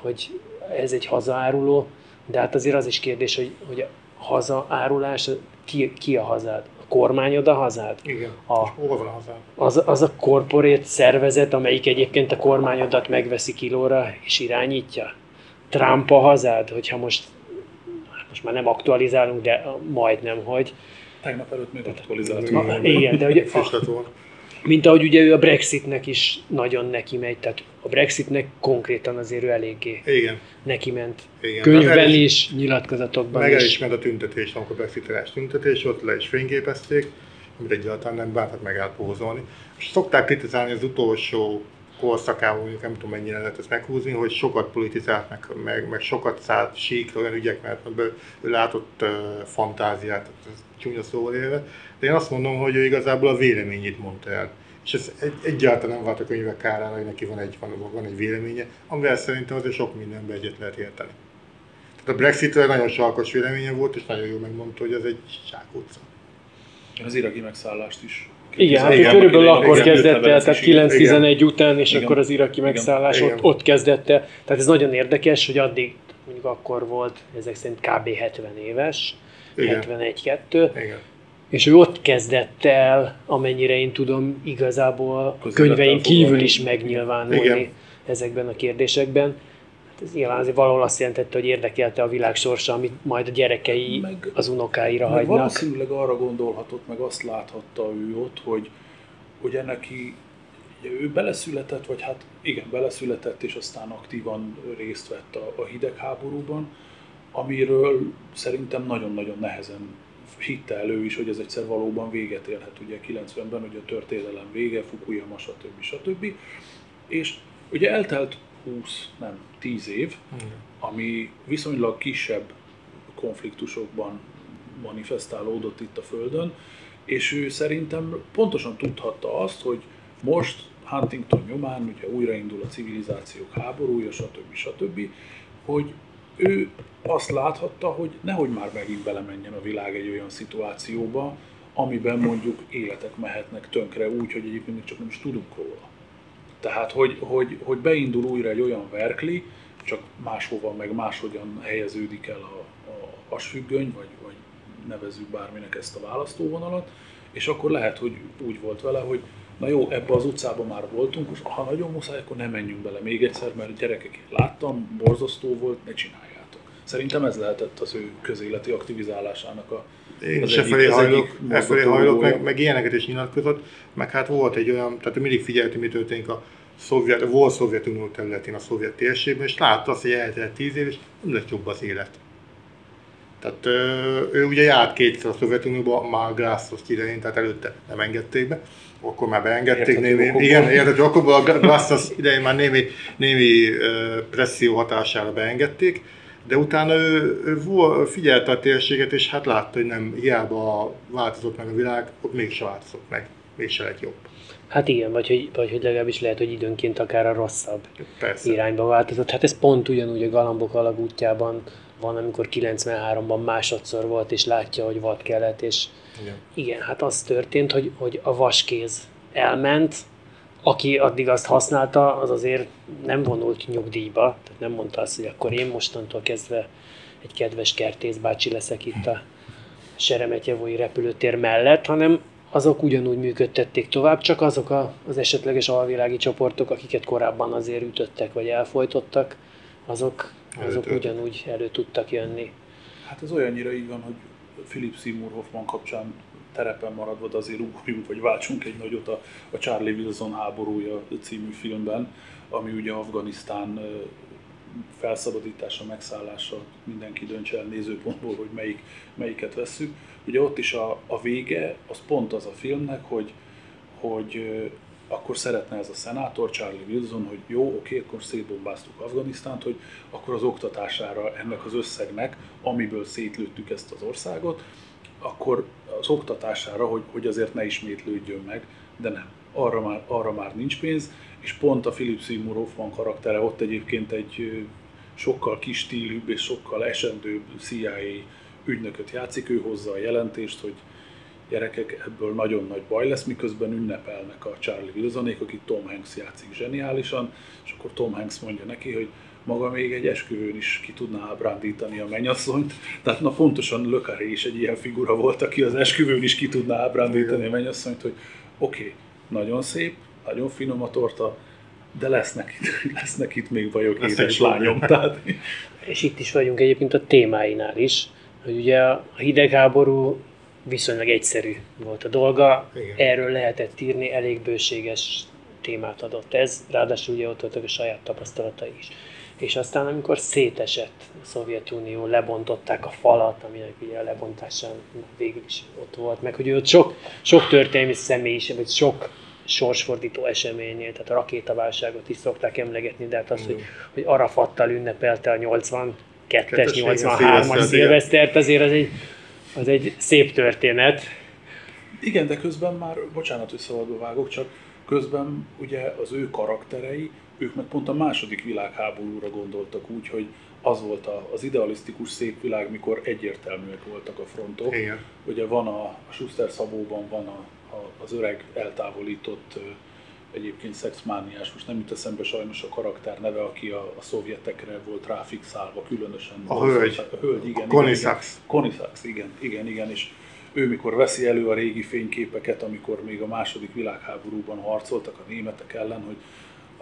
hogy ez egy hazaáruló, de hát azért az is kérdés, hogy, hogy a hazaárulás, ki, ki a hazád? A kormányod a hazád? Igen. A-. Hol van a hazám? Az, az a korporét szervezet, amelyik egyébként a kormányodat megveszi kilóra és irányítja? Trump a hazád, hogyha most, hát most már nem aktualizálunk, de majdnem, hogy. Tegnap előtt még aktualizáltuk. Igen. Igen, de ugye, Füstletón. mint ahogy ugye ő a Brexitnek is nagyon neki megy, tehát a Brexitnek konkrétan azért ő eléggé Igen. neki ment. Igen. Könyvben Hát el is, nyilatkozatokban Meg is. is ment a tüntetés, amikor Brexiteres tüntetés, ott le is fényképezték, amit egyáltalán nem bántott meg elpózolni. És szokták kritizálni az utolsó korszakában, mondjuk nem tudom mennyire lehet ezt meghúzni, hogy sokat politizált, meg, meg, meg sokat szállt síkra olyan ügyek, mert ő, ő látott uh, fantáziát, ez csúnya szóval élve. De én azt mondom, hogy ő igazából a véleményét mondta el. És ez egy, egyáltalán nem vált a könyvek kárára, hogy neki van egy, van, van egy véleménye, amivel szerintem azért sok mindenben egyet lehet érteni. Tehát a Brexitről nagyon sarkos véleménye volt, és nagyon jól megmondta, hogy ez egy zsákutca. Az iraki megszállást is. Igen, hát Igen, körülbelül igen, akkor igen, kezdett el, igen, tehát igen. 9-11 után, és Igen. akkor az iraki Igen. megszállás Igen. ott, ott kezdett el. Tehát ez nagyon érdekes, hogy addig mondjuk akkor volt, ezek szerint kb. 70 éves, Igen. 71-2, Igen. és ő ott kezdett el, amennyire én tudom, igazából a könyvein kívül is megnyilvánulni Igen. ezekben a kérdésekben. Hát ez nyilván azért valahol azt jelentette, hogy érdekelte a világ sorsa, amit majd a gyerekei Meg- az unokáira Meg hagynak. valószínűleg arra gondolhatott, meg azt láthatta ő ott, hogy ugye neki Ugye ő beleszületett, vagy hát igen, beleszületett, és aztán aktívan részt vett a, a hidegháborúban, amiről szerintem nagyon-nagyon nehezen hitte elő is, hogy ez egyszer valóban véget érhet. Ugye 90-ben hogy a történelem vége, Fukuyama, stb. stb. És ugye eltelt 20, nem, 10 év, ami viszonylag kisebb konfliktusokban manifestálódott itt a Földön, és ő szerintem pontosan tudhatta azt, hogy most Huntington nyomán, ugye újraindul a civilizációk háborúja, stb. stb., hogy ő azt láthatta, hogy nehogy már megint belemenjen a világ egy olyan szituációba, amiben mondjuk életek mehetnek tönkre úgy, hogy egyébként csak nem is tudunk róla. Tehát, hogy, hogy, hogy beindul újra egy olyan verkli, csak máshova, meg máshogyan helyeződik el a, a asfüggöny, vagy, vagy nevezzük bárminek ezt a választóvonalat, és akkor lehet, hogy úgy volt vele, hogy na jó, ebbe az utcába már voltunk, és ha nagyon muszáj, akkor nem menjünk bele még egyszer, mert gyerekek, láttam, borzasztó volt, ne csináljátok. Szerintem ez lehetett az ő közéleti aktivizálásának a Én is efelé hajlok, efelé mozgató hajlok meg, meg, ilyeneket is nyilatkozott, meg hát volt egy olyan, tehát mindig figyelte, mi történik a szovjet, volt Szovjetunió területén, a szovjet térségben, és látta azt, hogy eltelt tíz év, és nem lett jobb az élet. Tehát ő ugye járt kétszer a Szovjetunióba, már Glászos idején, tehát előtte nem engedték be, akkor már beengedték némi, okokból. igen, értető okokból, a Glászos idején már némi, némi presszió hatására beengedték, de utána ő, ő figyelte a térséget, és hát látta, hogy nem hiába változott meg a világ, ott mégse változott meg, mégse lett jobb. Hát igen, vagy hogy, vagy hogy legalábbis lehet, hogy időnként akár a rosszabb Persze. irányba változott. Hát ez pont ugyanúgy a Galambok alagútjában van, amikor 93-ban másodszor volt, és látja, hogy vad kelet, és Igen. igen, hát az történt, hogy, hogy a vaskéz elment, aki addig azt használta, az azért nem vonult nyugdíjba, tehát nem mondta azt, hogy akkor én mostantól kezdve egy kedves kertészbácsi leszek itt a Seremetjevói repülőtér mellett, hanem azok ugyanúgy működtették tovább, csak azok a, az esetleges alvilági csoportok, akiket korábban azért ütöttek vagy elfolytottak, azok, azok ugyanúgy elő tudtak jönni. Hát ez olyannyira így van, hogy Philip Seymour Hoffman kapcsán terepen maradva, de azért ugorjunk, vagy váltsunk egy nagyot a, a Charlie Wilson háborúja című filmben, ami ugye Afganisztán felszabadítása, megszállása, mindenki döntse el nézőpontból, hogy melyik, melyiket vesszük. Ugye ott is a, a vége, az pont az a filmnek, hogy, hogy akkor szeretne ez a szenátor, Charlie Wilson, hogy jó, oké, akkor szétbombáztuk Afganisztánt, hogy akkor az oktatására ennek az összegnek, amiből szétlőttük ezt az országot, akkor az oktatására, hogy, hogy azért ne ismétlődjön meg, de nem. Arra már, arra már nincs pénz, és pont a Philip Seymour Hoffman karaktere ott egyébként egy sokkal kis stílűbb és sokkal esendőbb CIA ügynököt játszik, ő hozza a jelentést, hogy gyerekek, ebből nagyon nagy baj lesz, miközben ünnepelnek a Charlie Wilsonék, akit Tom Hanks játszik zseniálisan, és akkor Tom Hanks mondja neki, hogy maga még egy esküvőn is ki tudná ábrándítani a mennyasszonyt. Tehát na pontosan Carré is egy ilyen figura volt, aki az esküvőn is ki tudná ábrándítani a mennyasszonyt, hogy oké, okay, nagyon szép, nagyon finom a torta, de lesznek itt, lesznek itt még bajok, Lesz édes lányom. Tehát, És itt is vagyunk egyébként a témáinál is, hogy ugye a hidegháború viszonylag egyszerű volt a dolga, Igen. erről lehetett írni, elég bőséges témát adott ez, ráadásul ugye ott voltak a saját tapasztalatai is. És aztán, amikor szétesett a Szovjetunió, lebontották a falat, aminek ugye a lebontásán végül is ott volt, meg hogy ott sok, sok történelmi személyiség, vagy sok sorsfordító eseménynél, tehát a rakétaválságot is szokták emlegetni, de hát az, hogy, hogy Arafattal ünnepelte a 82-es, Kettes, igen, 83-as szilvesztert, igen. szilvesztert, azért az egy, az egy szép történet. Igen, de közben már, bocsánat, hogy szabadba vágok, csak közben ugye az ő karakterei, ők meg pont a második világháborúra gondoltak úgy, hogy az volt a, az idealisztikus szép világ, mikor egyértelműek voltak a frontok. Igen. Ugye van a, a Schuster Szabóban van a, a, az öreg eltávolított egyébként szexmániás, most nem jut eszembe sajnos a karakter neve, aki a, a szovjetekre volt ráfixálva, különösen. A hölgy. A hölgy, igen. Connie. Sachs. Connie Sachs, igen, igen, igen, és ő mikor veszi elő a régi fényképeket, amikor még a második világháborúban harcoltak a németek ellen, hogy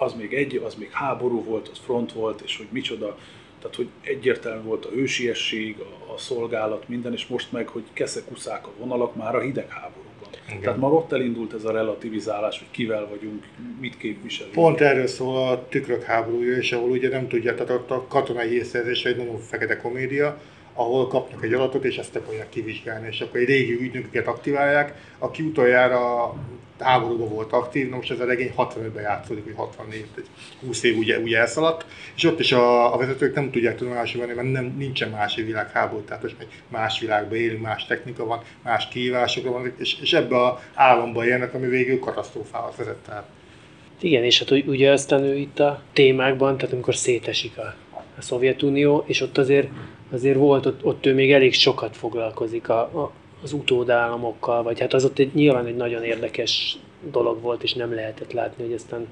az még egy, az még háború volt, az front volt, és hogy micsoda, tehát hogy egyértelmű volt a hősiesség, a, a szolgálat, minden, és most meg, hogy keszekuszák a vonalak már a hidegháborúban. Igen. Tehát már ott elindult ez a relativizálás, hogy kivel vagyunk, mit képviselünk. Pont erről szól a tükrök háborúja, és ahol ugye nem tudja, tehát a katonai hírszerzés egy nagyon fekete komédia, ahol kapnak egy adatot, és ezt akarják kivizsgálni, és akkor egy régi ügynököket aktiválják, aki utoljára háborúban volt aktív, na most ez a regény 65-ben játszódik, vagy 64, egy 20 év ugye, ugye elszaladt, és ott is a, a vezetők nem tudják tudomásul venni, mert nem, nincsen másik világháború, tehát most más világban élünk, más technika van, más kihívások van, és, és ebbe a államban élnek, ami végül katasztrófához vezet. Tehát. Igen, és hát ugye aztán ő itt a témákban, tehát amikor szétesik a, a Szovjetunió, és ott azért, azért volt, ott, ott ő még elég sokat foglalkozik a, a, az utódállamokkal, vagy hát az ott egy, nyilván egy nagyon érdekes dolog volt, és nem lehetett látni, hogy aztán,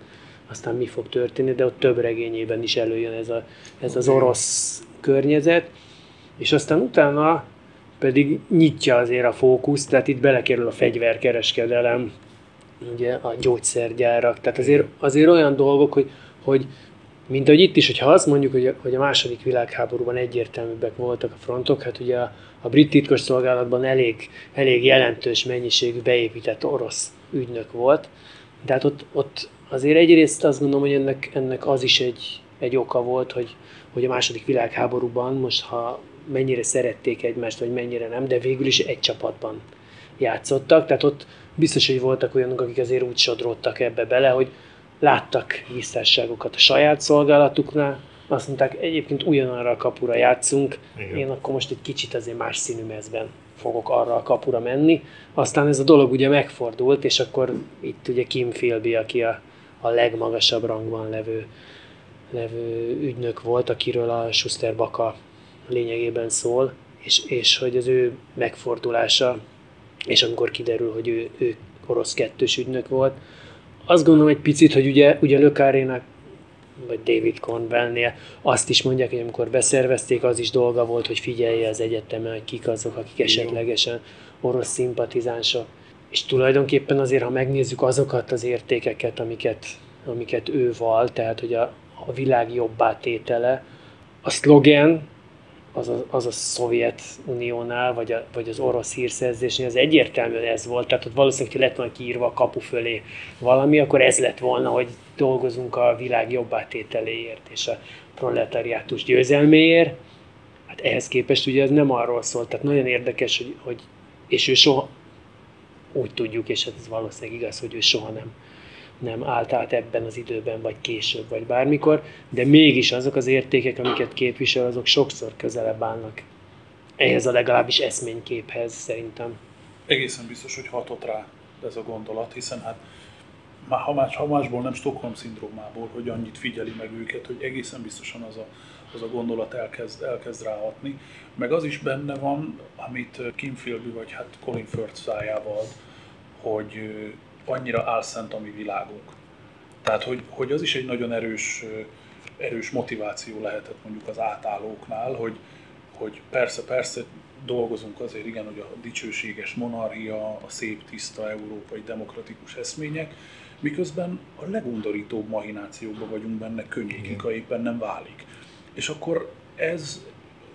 aztán mi fog történni, de ott több regényében is előjön ez, a, ez az orosz környezet, és aztán utána pedig nyitja azért a fókusz, tehát itt belekerül a fegyverkereskedelem, ugye a gyógyszergyárak, tehát azért, azért olyan dolgok, hogy, hogy mint ahogy itt is, hogyha azt mondjuk, hogy a, hogy a második világháborúban egyértelműbbek voltak a frontok, hát ugye a, a brit titkos szolgálatban elég, elég jelentős mennyiségű beépített orosz ügynök volt, de hát ott, ott azért egyrészt azt gondolom, hogy ennek, ennek az is egy, egy oka volt, hogy, hogy a második világháborúban most, ha mennyire szerették egymást, vagy mennyire nem, de végül is egy csapatban játszottak, tehát ott biztos, hogy voltak olyanok, akik azért úgy sodródtak ebbe bele, hogy láttak visszásságokat a saját szolgálatuknál, azt mondták, egyébként ugyanarra a kapura játszunk, Igen. én akkor most egy kicsit azért más színű mezben fogok arra a kapura menni. Aztán ez a dolog ugye megfordult, és akkor itt ugye Kim Philby, aki a, a legmagasabb rangban levő, levő ügynök volt, akiről a Schuster Baka lényegében szól, és, és hogy az ő megfordulása, és amikor kiderül, hogy ő, ő orosz kettős ügynök volt, azt gondolom egy picit, hogy ugye, ugye Lökárének vagy David Cornwellnél azt is mondják, hogy amikor beszervezték, az is dolga volt, hogy figyelje az egyetemen, hogy kik azok, akik esetlegesen orosz szimpatizánsok. És tulajdonképpen azért, ha megnézzük azokat az értékeket, amiket, amiket ő val, tehát hogy a, a világ jobbá tétele, a szlogen, az a, az a Szovjet Uniónál, vagy, a, vagy az orosz hírszerzésnél, az egyértelműen ez volt. Tehát ott valószínűleg, hogy lett volna kiírva a kapu fölé valami, akkor ez lett volna, hogy dolgozunk a világ jobb átételéért és a proletariátus győzelméért. Hát ehhez képest ugye ez nem arról szól, tehát nagyon érdekes, hogy, hogy és ő soha, úgy tudjuk, és hát ez valószínűleg igaz, hogy ő soha nem, nem állt át ebben az időben, vagy később, vagy bármikor, de mégis azok az értékek, amiket képvisel, azok sokszor közelebb állnak ehhez a legalábbis eszményképhez szerintem. Egészen biztos, hogy hatott rá ez a gondolat, hiszen hát már ha, más, ha másból nem Stockholm szindrómából, hogy annyit figyeli meg őket, hogy egészen biztosan az a, az a gondolat elkezd, elkezd ráhatni. Meg az is benne van, amit Kim Philby vagy hát Colin Firth szájával, hogy annyira álszent a mi világunk. Tehát, hogy, hogy az is egy nagyon erős, erős motiváció lehetett mondjuk az átállóknál, hogy, hogy persze, persze dolgozunk azért, igen, hogy a dicsőséges monarchia, a szép, tiszta európai demokratikus eszmények, miközben a legundorítóbb mahinációkban vagyunk benne, könnyékig, ha éppen nem válik. És akkor ez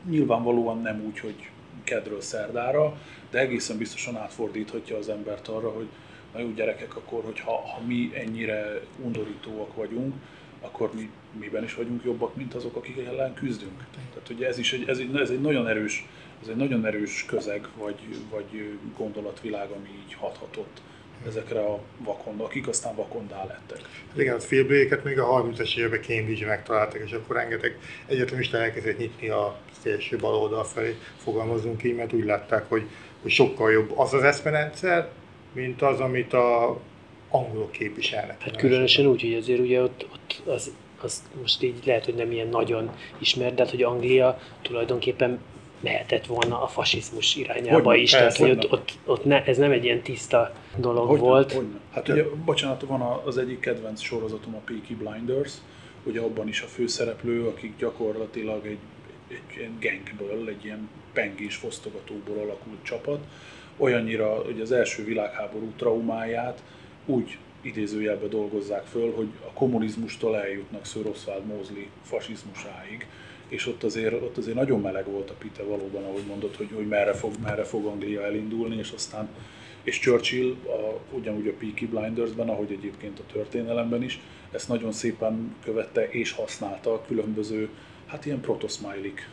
nyilvánvalóan nem úgy, hogy kedről szerdára, de egészen biztosan átfordíthatja az embert arra, hogy na jó gyerekek, akkor hogyha ha mi ennyire undorítóak vagyunk, akkor mi miben is vagyunk jobbak, mint azok, akik ellen küzdünk. Tehát ugye ez is egy, ez egy, ez egy nagyon erős, ez egy nagyon erős közeg, vagy, vagy gondolatvilág, ami így hathatott ezekre a vakond, akik aztán vakondá lettek. Hát igen, az félbőjéket még a 30-as években Cambridge megtaláltak, és akkor rengeteg egyetemista elkezdett nyitni a szélső bal oldal felé, fogalmazunk így, mert úgy látták, hogy, hogy sokkal jobb az az eszmerendszer, mint az, amit a angolok képviselnek. Hát különösen úgy, hogy azért ugye ott, ott az, az most így lehet, hogy nem ilyen nagyon ismert, de hát, hogy Anglia tulajdonképpen mehetett volna a fasizmus irányába hogy, is. Tehát, hogy ott, ott, ott ne, ez nem egy ilyen tiszta dolog hogy volt. Hogy Hát ugye, bocsánat, van az egyik kedvenc sorozatom, a Peaky Blinders, ugye abban is a főszereplő, akik gyakorlatilag egy, egy, egy gangből, egy ilyen pengés fosztogatóból alakult csapat, olyannyira, hogy az első világháború traumáját úgy idézőjelbe dolgozzák föl, hogy a kommunizmustól eljutnak Sir Oswald Mosley fasizmusáig, és ott azért, ott azért nagyon meleg volt a pite valóban, ahogy mondott, hogy, hogy merre, fog, merre fog Anglia elindulni, és aztán És Churchill a, ugyanúgy a Peaky Blindersben, ahogy egyébként a történelemben is, ezt nagyon szépen követte és használta a különböző, hát ilyen protosmilik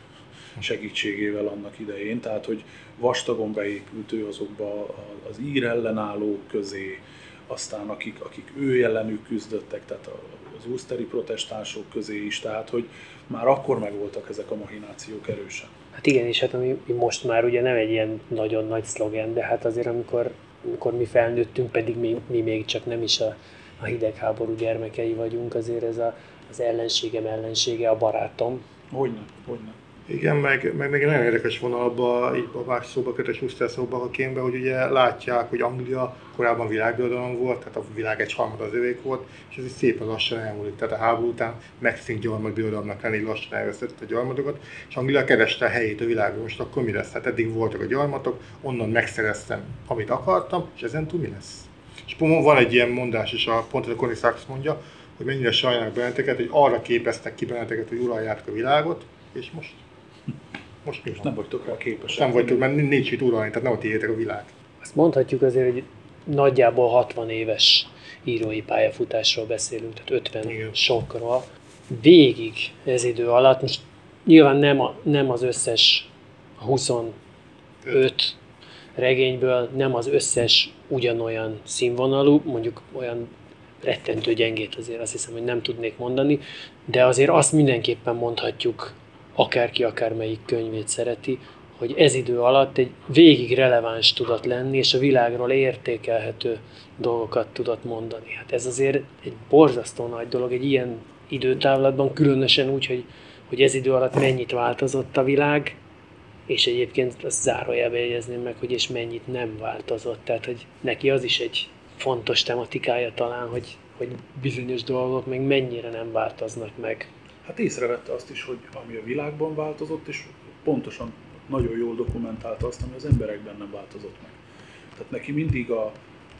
segítségével annak idején, tehát hogy vastagon beépült ő azokba az ír ellenállók közé, aztán akik, akik ő ellenük küzdöttek, tehát az úszteri protestánsok közé is, tehát hogy már akkor megvoltak ezek a mahinációk erősen. Hát igen, és hát ami most már ugye nem egy ilyen nagyon nagy szlogen, de hát azért amikor, amikor mi felnőttünk, pedig mi, mi még csak nem is a, a hidegháború gyermekei vagyunk, azért ez a, az ellenségem ellensége a barátom. Hogyne, hogyne. Igen, meg, meg még nagyon érdekes vonalba, így a más szóba kötött Schuster szóba a kémbe, hogy ugye látják, hogy Anglia korábban világbirodalom volt, tehát a világ egy harmad az övék volt, és ez is szépen lassan elmúlik. Tehát a háború után megszűnt gyarmatbirodalomnak lenni, lassan elvesztett a gyarmatokat, és Anglia kereste a helyét a világon. Most akkor mi lesz? Hát eddig voltak a gyarmatok, onnan megszereztem, amit akartam, és ezen túl mi lesz? És van egy ilyen mondás is, a, pont a Connie Sachs mondja, hogy mennyire sajnálnak benneteket, hogy arra képeztek ki benneteket, hogy uraljátok a világot, és most most mi van? Nem vagytok rá képesek. Nem vagytok, mert nincs itt uralni, tehát nem a tiétek a világ. Azt mondhatjuk azért, hogy nagyjából 60 éves írói pályafutásról beszélünk, tehát 50 Igen. sokról. Végig ez idő alatt, most nyilván nem, a, nem az összes 25 Öt. regényből, nem az összes ugyanolyan színvonalú, mondjuk olyan rettentő gyengét azért azt hiszem, hogy nem tudnék mondani, de azért azt mindenképpen mondhatjuk akárki akármelyik könyvét szereti, hogy ez idő alatt egy végig releváns tudott lenni, és a világról értékelhető dolgokat tudott mondani. Hát ez azért egy borzasztó nagy dolog, egy ilyen időtávlatban, különösen úgy, hogy, hogy ez idő alatt mennyit változott a világ, és egyébként azt zárójelbe jegyezném meg, hogy és mennyit nem változott. Tehát, hogy neki az is egy fontos tematikája talán, hogy, hogy bizonyos dolgok még mennyire nem változnak meg hát észrevette azt is, hogy ami a világban változott, és pontosan nagyon jól dokumentálta azt, ami az emberekben nem változott meg. Tehát neki mindig a,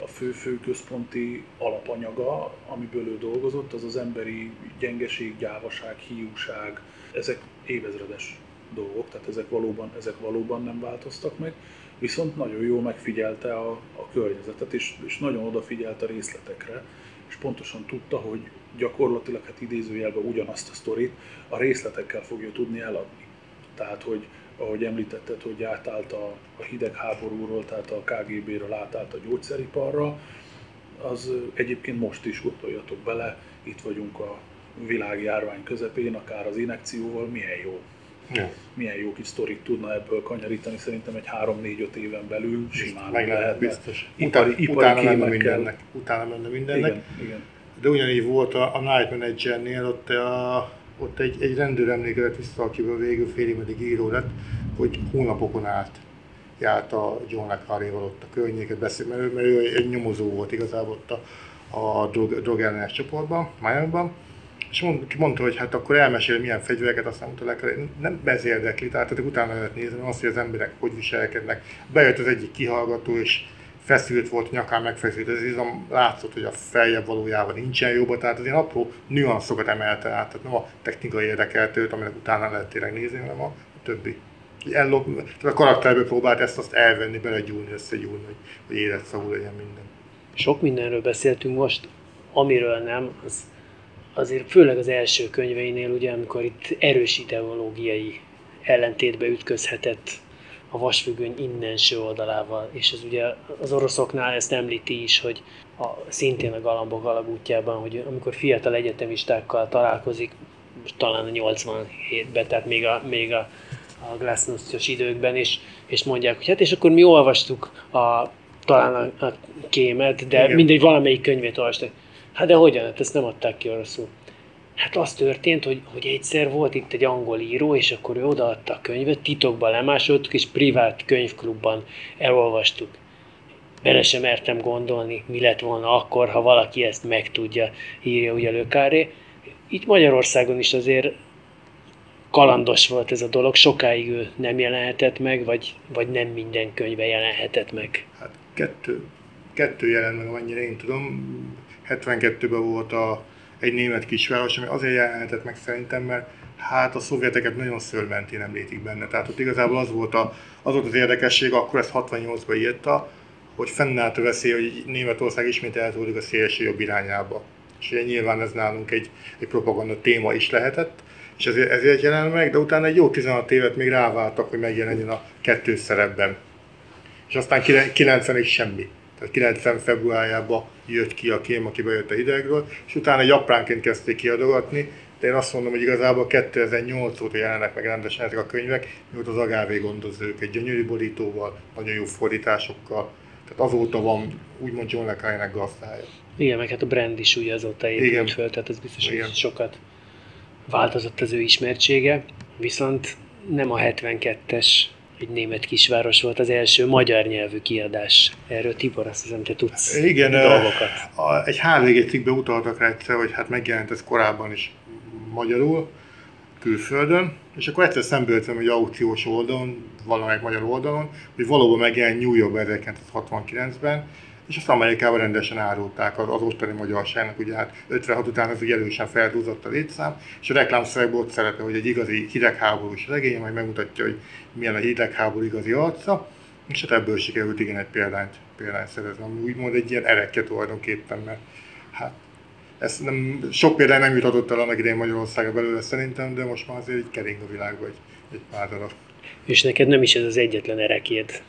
a fő-fő központi alapanyaga, amiből ő dolgozott, az az emberi gyengeség, gyávaság, hiúság, ezek évezredes dolgok, tehát ezek valóban, ezek valóban nem változtak meg, viszont nagyon jól megfigyelte a, a környezetet, és, és nagyon odafigyelt a részletekre, és pontosan tudta, hogy gyakorlatilag hát idézőjelben ugyanazt a sztorit a részletekkel fogja tudni eladni. Tehát, hogy ahogy említetted, hogy átállt a, a hidegháborúról, tehát a KGB-ről átállt a gyógyszeriparra, az egyébként most is gondoljatok bele, itt vagyunk a világjárvány közepén, akár az inekcióval, milyen jó. Ja. Milyen jó kis sztorit tudna ebből kanyarítani, szerintem egy 3-4-5 éven belül simán meg lehet. Biztos. Ipari, ipari utána menne mindennek. Utána menne mindennek. Igen, igen de ugyanígy volt a, a Night Managernél, ott, a, ott egy, egy rendőr emlékezett vissza, akiből végül fél meddig író lett, hogy hónapokon át járt a John Le Carré-val ott a környéket beszél, mert, ő, mert ő egy nyomozó volt igazából ott a, a drog, drogellenes csoportban, Miami-ban, és mond, mondta, hogy hát akkor elmesél, milyen fegyvereket, aztán mondta le, nem ez érdekli, tehát utána lehet nézni, azt, hogy az emberek hogy viselkednek. Bejött az egyik kihallgató, és feszült volt, nyakán megfeszült, ez izom látszott, hogy a feljebb valójában nincsen jobb, tehát az ilyen apró nüanszokat emelte át, tehát nem a technikai érdekelt őt, aminek utána lehet tényleg nézni, hanem a többi. Ellop, tehát a karakterből próbált ezt azt elvenni, belegyúlni, összegyúlni, hogy, hogy életszavú legyen minden. Sok mindenről beszéltünk most, amiről nem, az azért főleg az első könyveinél, ugye, amikor itt erős ideológiai ellentétbe ütközhetett a vasfüggöny innenső oldalával, és ez ugye az oroszoknál ezt említi is, hogy a, szintén a Galambok alagútjában, hogy amikor fiatal egyetemistákkal találkozik, most talán a 87-ben, tehát még a, még a, a glasnost időkben, és, és mondják, hogy hát és akkor mi olvastuk a, talán a, a kémet, de Igen. mindegy, valamelyik könyvét olvastak. Hát de hogyan? Hát ezt nem adták ki oroszul. Hát az történt, hogy, hogy egyszer volt itt egy angol író, és akkor ő odaadta a könyvet, titokban lemásoltuk, és privát könyvklubban elolvastuk. Bele sem mertem gondolni, mi lett volna akkor, ha valaki ezt megtudja, írja ugye Lökáré. Itt Magyarországon is azért kalandos volt ez a dolog, sokáig ő nem jelenhetett meg, vagy, vagy nem minden könyve jelenhetett meg. Hát kettő, kettő jelent meg, amennyire én tudom. 72-ben volt a egy német kisváros, ami azért jelenhetett meg szerintem, mert hát a szovjeteket nagyon szörmentén említik benne. Tehát ott igazából az volt, a, az volt az érdekesség, akkor ezt 68-ban írta, hogy fennállt a veszély, hogy Németország ismét eltúlik a szélső jobb irányába. És ugye nyilván ez nálunk egy, egy propaganda téma is lehetett, és ezért, ezért jelen meg, de utána egy jó 16 évet még ráváltak, hogy megjelenjen a kettős szerepben. És aztán 90-ig semmi. Tehát 90 februárjában jött ki a kém, aki bejött a hidegről, és utána japránként kezdték kiadogatni, de én azt mondom, hogy igazából 2008 óta jelennek meg rendesen ezek a könyvek, mióta az Agávé gondozók egy gyönyörű borítóval, nagyon jó fordításokkal, tehát azóta van úgymond John le Carré-nek gazdája. Igen, meg hát a brand is ugye azóta épült föl, tehát ez biztos, Igen. hogy sokat változott az ő ismertsége, viszont nem a 72-es egy német kisváros volt az első magyar nyelvű kiadás. Erről Tibor azt hiszem, te tudsz Igen, dolgokat. A, egy HVG cikkbe utaltak rá egyszer, hogy hát megjelent ez korábban is magyarul, külföldön, és akkor egyszer szembejöttem egy aukciós oldalon, valamelyik magyar oldalon, hogy valóban megjelent New York 1969-ben, és azt Amerikában rendesen árulták az, az ottani magyarságnak, ugye hát 56 után ez ugye erősen feldúzott a létszám, és a reklámszövegben ott szerepel, hogy egy igazi hidegháborús regény, majd megmutatja, hogy milyen a hidegháború igazi arca, és hát ebből sikerült igen egy példányt, példányt szerezni, ami úgymond egy ilyen erekje tulajdonképpen, mert hát ez nem, sok példány nem jutatott el annak idején Magyarországra belőle szerintem, de most már azért így kering a világban egy, egy pár darab. És neked nem is ez az egyetlen erekjed.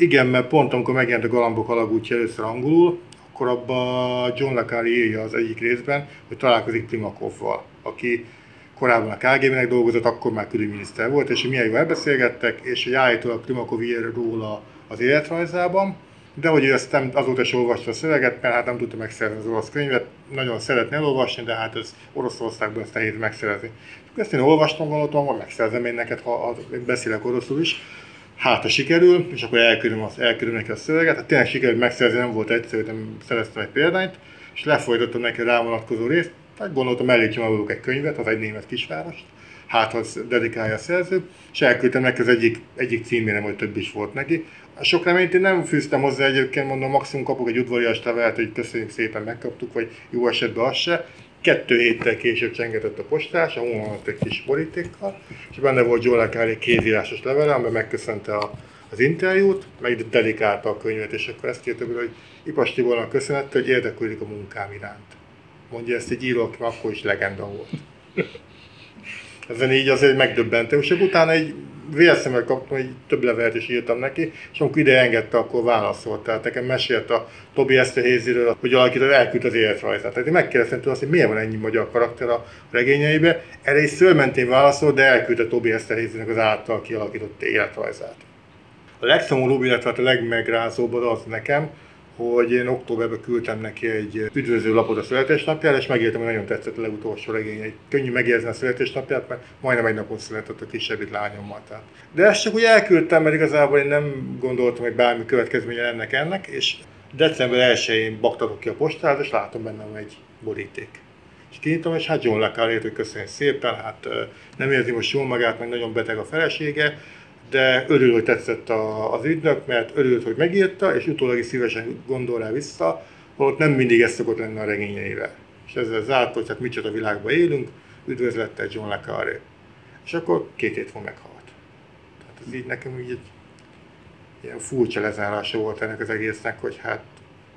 Igen, mert pont amikor megjelent a Galambok alagútja először angolul, akkor abban John le Carré írja az egyik részben, hogy találkozik Primakovval, aki korábban a KGB-nek dolgozott, akkor már külügyminiszter volt, és milyen jól elbeszélgettek, és hogy állítólag Primakov ír róla az életrajzában, de hogy ő ezt nem, azóta is olvasta a szöveget, mert hát nem tudta megszerezni az orosz könyvet, nagyon szeretne elolvasni, de hát ez Oroszországban ezt nehéz megszerezni. Ezt én olvastam, gondoltam, hogy megszerzem én neked, ha, ha beszélek oroszul is, hát ha sikerül, és akkor elküldöm, az, elküldöm neki a szöveget. Hát tényleg sikerült megszerzni, nem volt egyszerű, nem szereztem egy példányt, és lefolytottam neki a rámvonatkozó részt, hát gondoltam, elég maguk egy könyvet, az egy német kisvárost, hát az dedikálja a szerző, és elküldtem neki az egyik, egyik címére, hogy több is volt neki. A sok reményt én nem fűztem hozzá egyébként, mondom, maximum kapok egy udvarias levelet, hogy köszönjük szépen, megkaptuk, vagy jó esetben az se. Kettő héttel később csengetett a postás, a hónalmat egy kis borítékkal, és benne volt Joe Lekári kézírásos levele, amiben megköszönte a, az interjút, meg dedikálta a könyvet, és akkor ezt írta, hogy Ipas Tibornak köszönette, hogy érdeklődik a munkám iránt. Mondja ezt egy író, aki akkor is legenda volt. Ezen így azért megdöbbentem, és utána egy vélszemmel kaptam, hogy több levelet is írtam neki, és amikor ide engedte, akkor válaszolt. Tehát nekem mesélt a Tobi Eszterhéziről, hogy alakított, elküld az életrajzát. Tehát én megkérdeztem tőle azt, hogy miért van ennyi magyar karakter a regényeibe. Erre is szőrmentén válaszolt, de elküldte Tobi Eszterhézinek az által kialakított életrajzát. A legszomorúbb, illetve hát a legmegrázóbb az nekem, hogy én októberben küldtem neki egy üdvözlő lapot a születésnapjára, és megértem, hogy nagyon tetszett a legutolsó regény. Könnyű megérzni a születésnapját, mert majdnem egy napon született a kisebbik lányommal. Tehát. De ezt csak úgy elküldtem, mert igazából én nem gondoltam, hogy bármi következménye ennek ennek, és december 1-én baktatok ki a postát, és látom bennem egy boríték. És kinyitom, és hát John le hogy köszönjük szépen, hát nem érzi most jól magát, meg nagyon beteg a felesége, de örül, tetszett a, az ügynök, mert örült, hogy megírta, és utólag is szívesen gondol rá vissza, holott nem mindig ez szokott lenni a regényeivel. És ezzel zárt, hogy hát micsoda világban élünk, üdvözlettel John le Carré. És akkor két hét van meghalt. Tehát ez így nekem így egy ilyen furcsa lezárása volt ennek az egésznek, hogy hát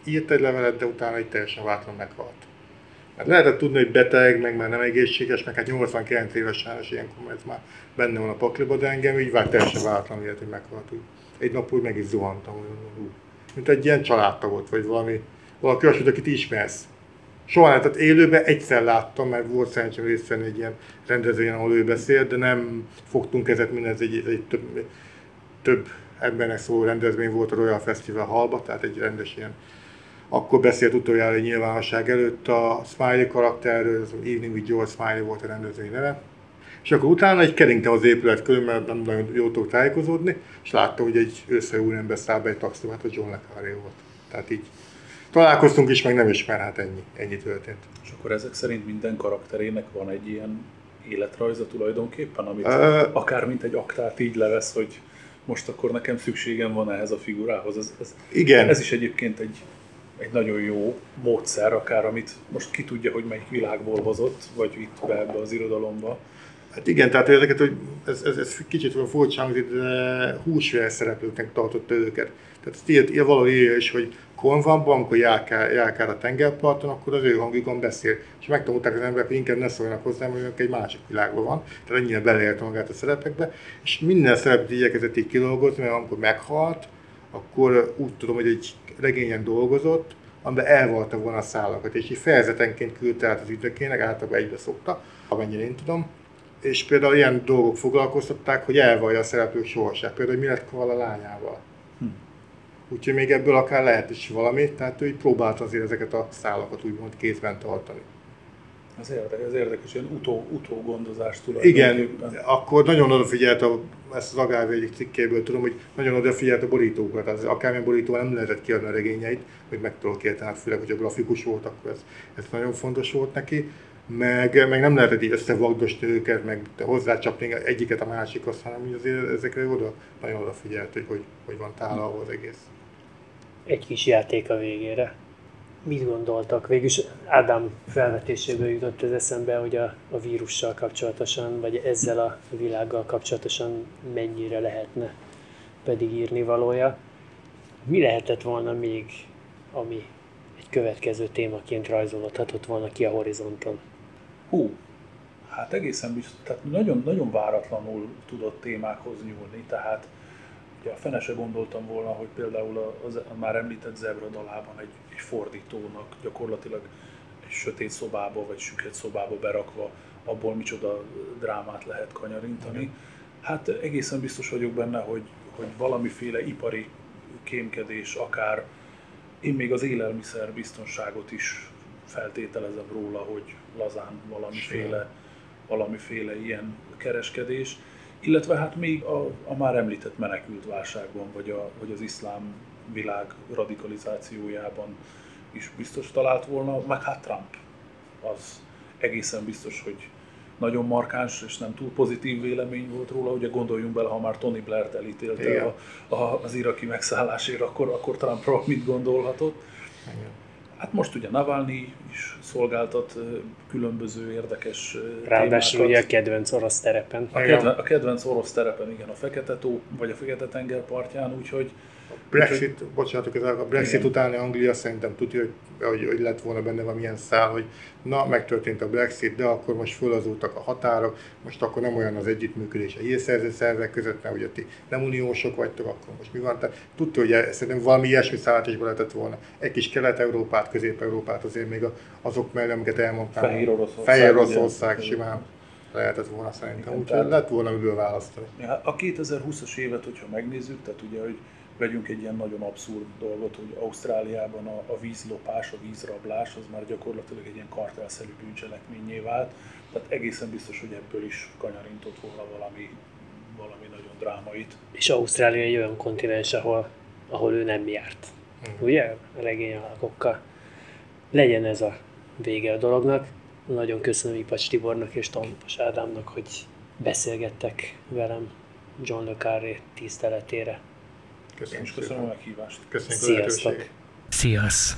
írt egy levelet, de utána egy teljesen váratlan meghalt. Hát lehetett tudni, hogy beteg, meg már nem egészséges, meg hát 89 éves sáros ilyenkor, ez már benne van a pakliba, de engem így vált teljesen váratlan ilyet, hogy meghalt. Úgy. Egy nap úgy meg is zuhantam, úgy, mint egy ilyen családtagot, vagy valami, valaki olyasmit, akit ismersz. Soha nem, tehát élőben egyszer láttam, mert volt szerencsém részt venni egy ilyen rendezvényen, ahol ő beszélt, de nem fogtunk ezet, minden ez egy, egy több, több embernek szóló rendezvény volt a Royal Festival halba, tehát egy rendes ilyen akkor beszélt utoljára nyilvánosság előtt a Smiley karakterről, az Evening with George Smiley volt a rendezvény neve. És akkor utána egy keringtem az épület körül, mert nem nagyon jól tudok tájékozódni, és láttam, hogy egy össze úrember száll be egy taxiba, hát a John le Carré volt. Tehát így találkoztunk is, meg nem is, mert hát ennyi, ennyi történt. És akkor ezek szerint minden karakterének van egy ilyen életrajza tulajdonképpen, amit uh, akár mint egy aktát így levesz, hogy most akkor nekem szükségem van ehhez a figurához. Ez, ez, igen. ez is egyébként egy egy nagyon jó módszer, akár amit most ki tudja, hogy melyik világból hozott, vagy itt be ebbe az irodalomba, Hát igen, tehát ezeket, hogy ez, ez, ez kicsit olyan furcsa hangzik, de húsvér szereplőknek tartotta őket. Tehát ezt írt, írt valahol írja is, hogy konvamban, amikor járkál, a tengerparton, akkor az ő hangjukon beszél. És megtanulták az emberek, hogy inkább ne szóljanak hozzá, mert egy másik világban van. Tehát ennyire beleérte magát a szerepekbe. És minden szerepet igyekezett így kidolgozni, mert amikor meghalt, akkor úgy tudom, hogy egy regényen dolgozott, amiben elvalta volna a szálakat, és így fejezetenként küldte át az ügynökének, általában egybe szokta, amennyire én tudom. És például ilyen dolgok foglalkoztatták, hogy elvallja a szereplők sorsát. Például, hogy mi lett a lányával. Hm. Úgyhogy még ebből akár lehet is valami, tehát ő így próbált azért ezeket a szálakat úgymond kézben tartani. Ez érdekes, ez érdekes, ilyen utó, utógondozás tulajdonképpen. Igen, akkor nagyon odafigyelt, a, ezt az Agárvi egyik cikkéből tudom, hogy nagyon odafigyelt a borítókat, az akármilyen borító nem lehetett kiadni a regényeit, hogy meg tudok kérteni, hát főleg, hogy a grafikus volt, akkor ez, ez nagyon fontos volt neki. Meg, meg nem lehetett így összevagdosni őket, meg hozzácsapni egyiket a másikhoz, hanem azért ezekre oda, nagyon odafigyelt, hogy, hogy hogy van tálalva az egész. Egy kis játék a végére mit gondoltak? Végülis Ádám felvetéséből jutott ez eszembe, hogy a, a vírussal kapcsolatosan, vagy ezzel a világgal kapcsolatosan mennyire lehetne pedig írni valója. Mi lehetett volna még, ami egy következő témaként rajzolódhatott volna ki a horizonton? Hú, hát egészen biztos, tehát nagyon, nagyon váratlanul tudott témákhoz nyúlni, tehát Ugye a fene se gondoltam volna, hogy például a, a, a már említett zebra dalában egy, egy fordítónak gyakorlatilag egy sötét szobába vagy süket szobába berakva abból micsoda drámát lehet kanyarintani. Hát egészen biztos vagyok benne, hogy, hogy valamiféle ipari kémkedés, akár én még az élelmiszer biztonságot is feltételezem róla, hogy lazán valamiféle, valamiféle ilyen kereskedés. Illetve hát még a, a már említett menekült válságban, vagy, a, vagy az iszlám világ radikalizációjában is biztos talált volna, meg hát Trump az egészen biztos, hogy nagyon markáns és nem túl pozitív vélemény volt róla. Ugye gondoljunk bele, ha már Tony Blair-t elítélte a, a, az iraki megszállásért, akkor, akkor Trumpról mit gondolhatott. Igen. Hát most ugye Navalnyi is szolgáltat különböző érdekes Ráadásul ugye a kedvenc orosz terepen. A, kedven, a kedvenc orosz terepen, igen, a Fekete-tó, vagy a Fekete-tenger partján, úgyhogy Brexit, Úgy, bocsánatok, ez a Brexit igen. utáni Anglia szerintem tudja, hogy, hogy, hogy lett volna benne valamilyen szál, hogy na, megtörtént a Brexit, de akkor most fölazultak a határok, most akkor nem olyan az együttműködés a hírszerző szervek között, mert ugye ti nem uniósok vagytok, akkor most mi van? Tehát tudja, hogy szerintem valami ilyesmi szállat is lehetett volna. Egy kis Kelet-Európát, Közép-Európát azért még azok mellé, amiket elmondtam. Fehér Oroszország. Fehér Oroszország simán lehetett volna szerintem, úgyhogy lett volna miből választani. A 2020-as évet, hogyha megnézzük, tehát ugye, hogy vegyünk egy ilyen nagyon abszurd dolgot, hogy Ausztráliában a, a vízlopás, a vízrablás az már gyakorlatilag egy ilyen kartelszerű bűncselekményé vált. Tehát egészen biztos, hogy ebből is kanyarintott volna valami, valami nagyon drámait. És Ausztrália egy olyan kontinens, ahol, ahol ő nem járt. Mm. Ugye? A regény alakokkal. Legyen ez a vége a dolognak. Nagyon köszönöm Ipacs Tibornak és Tompas Ádámnak, hogy beszélgettek velem John Le Carré tiszteletére. Köszönjük, és köszönöm a meghívást. Köszönjük Sziasztok. Sziasztok.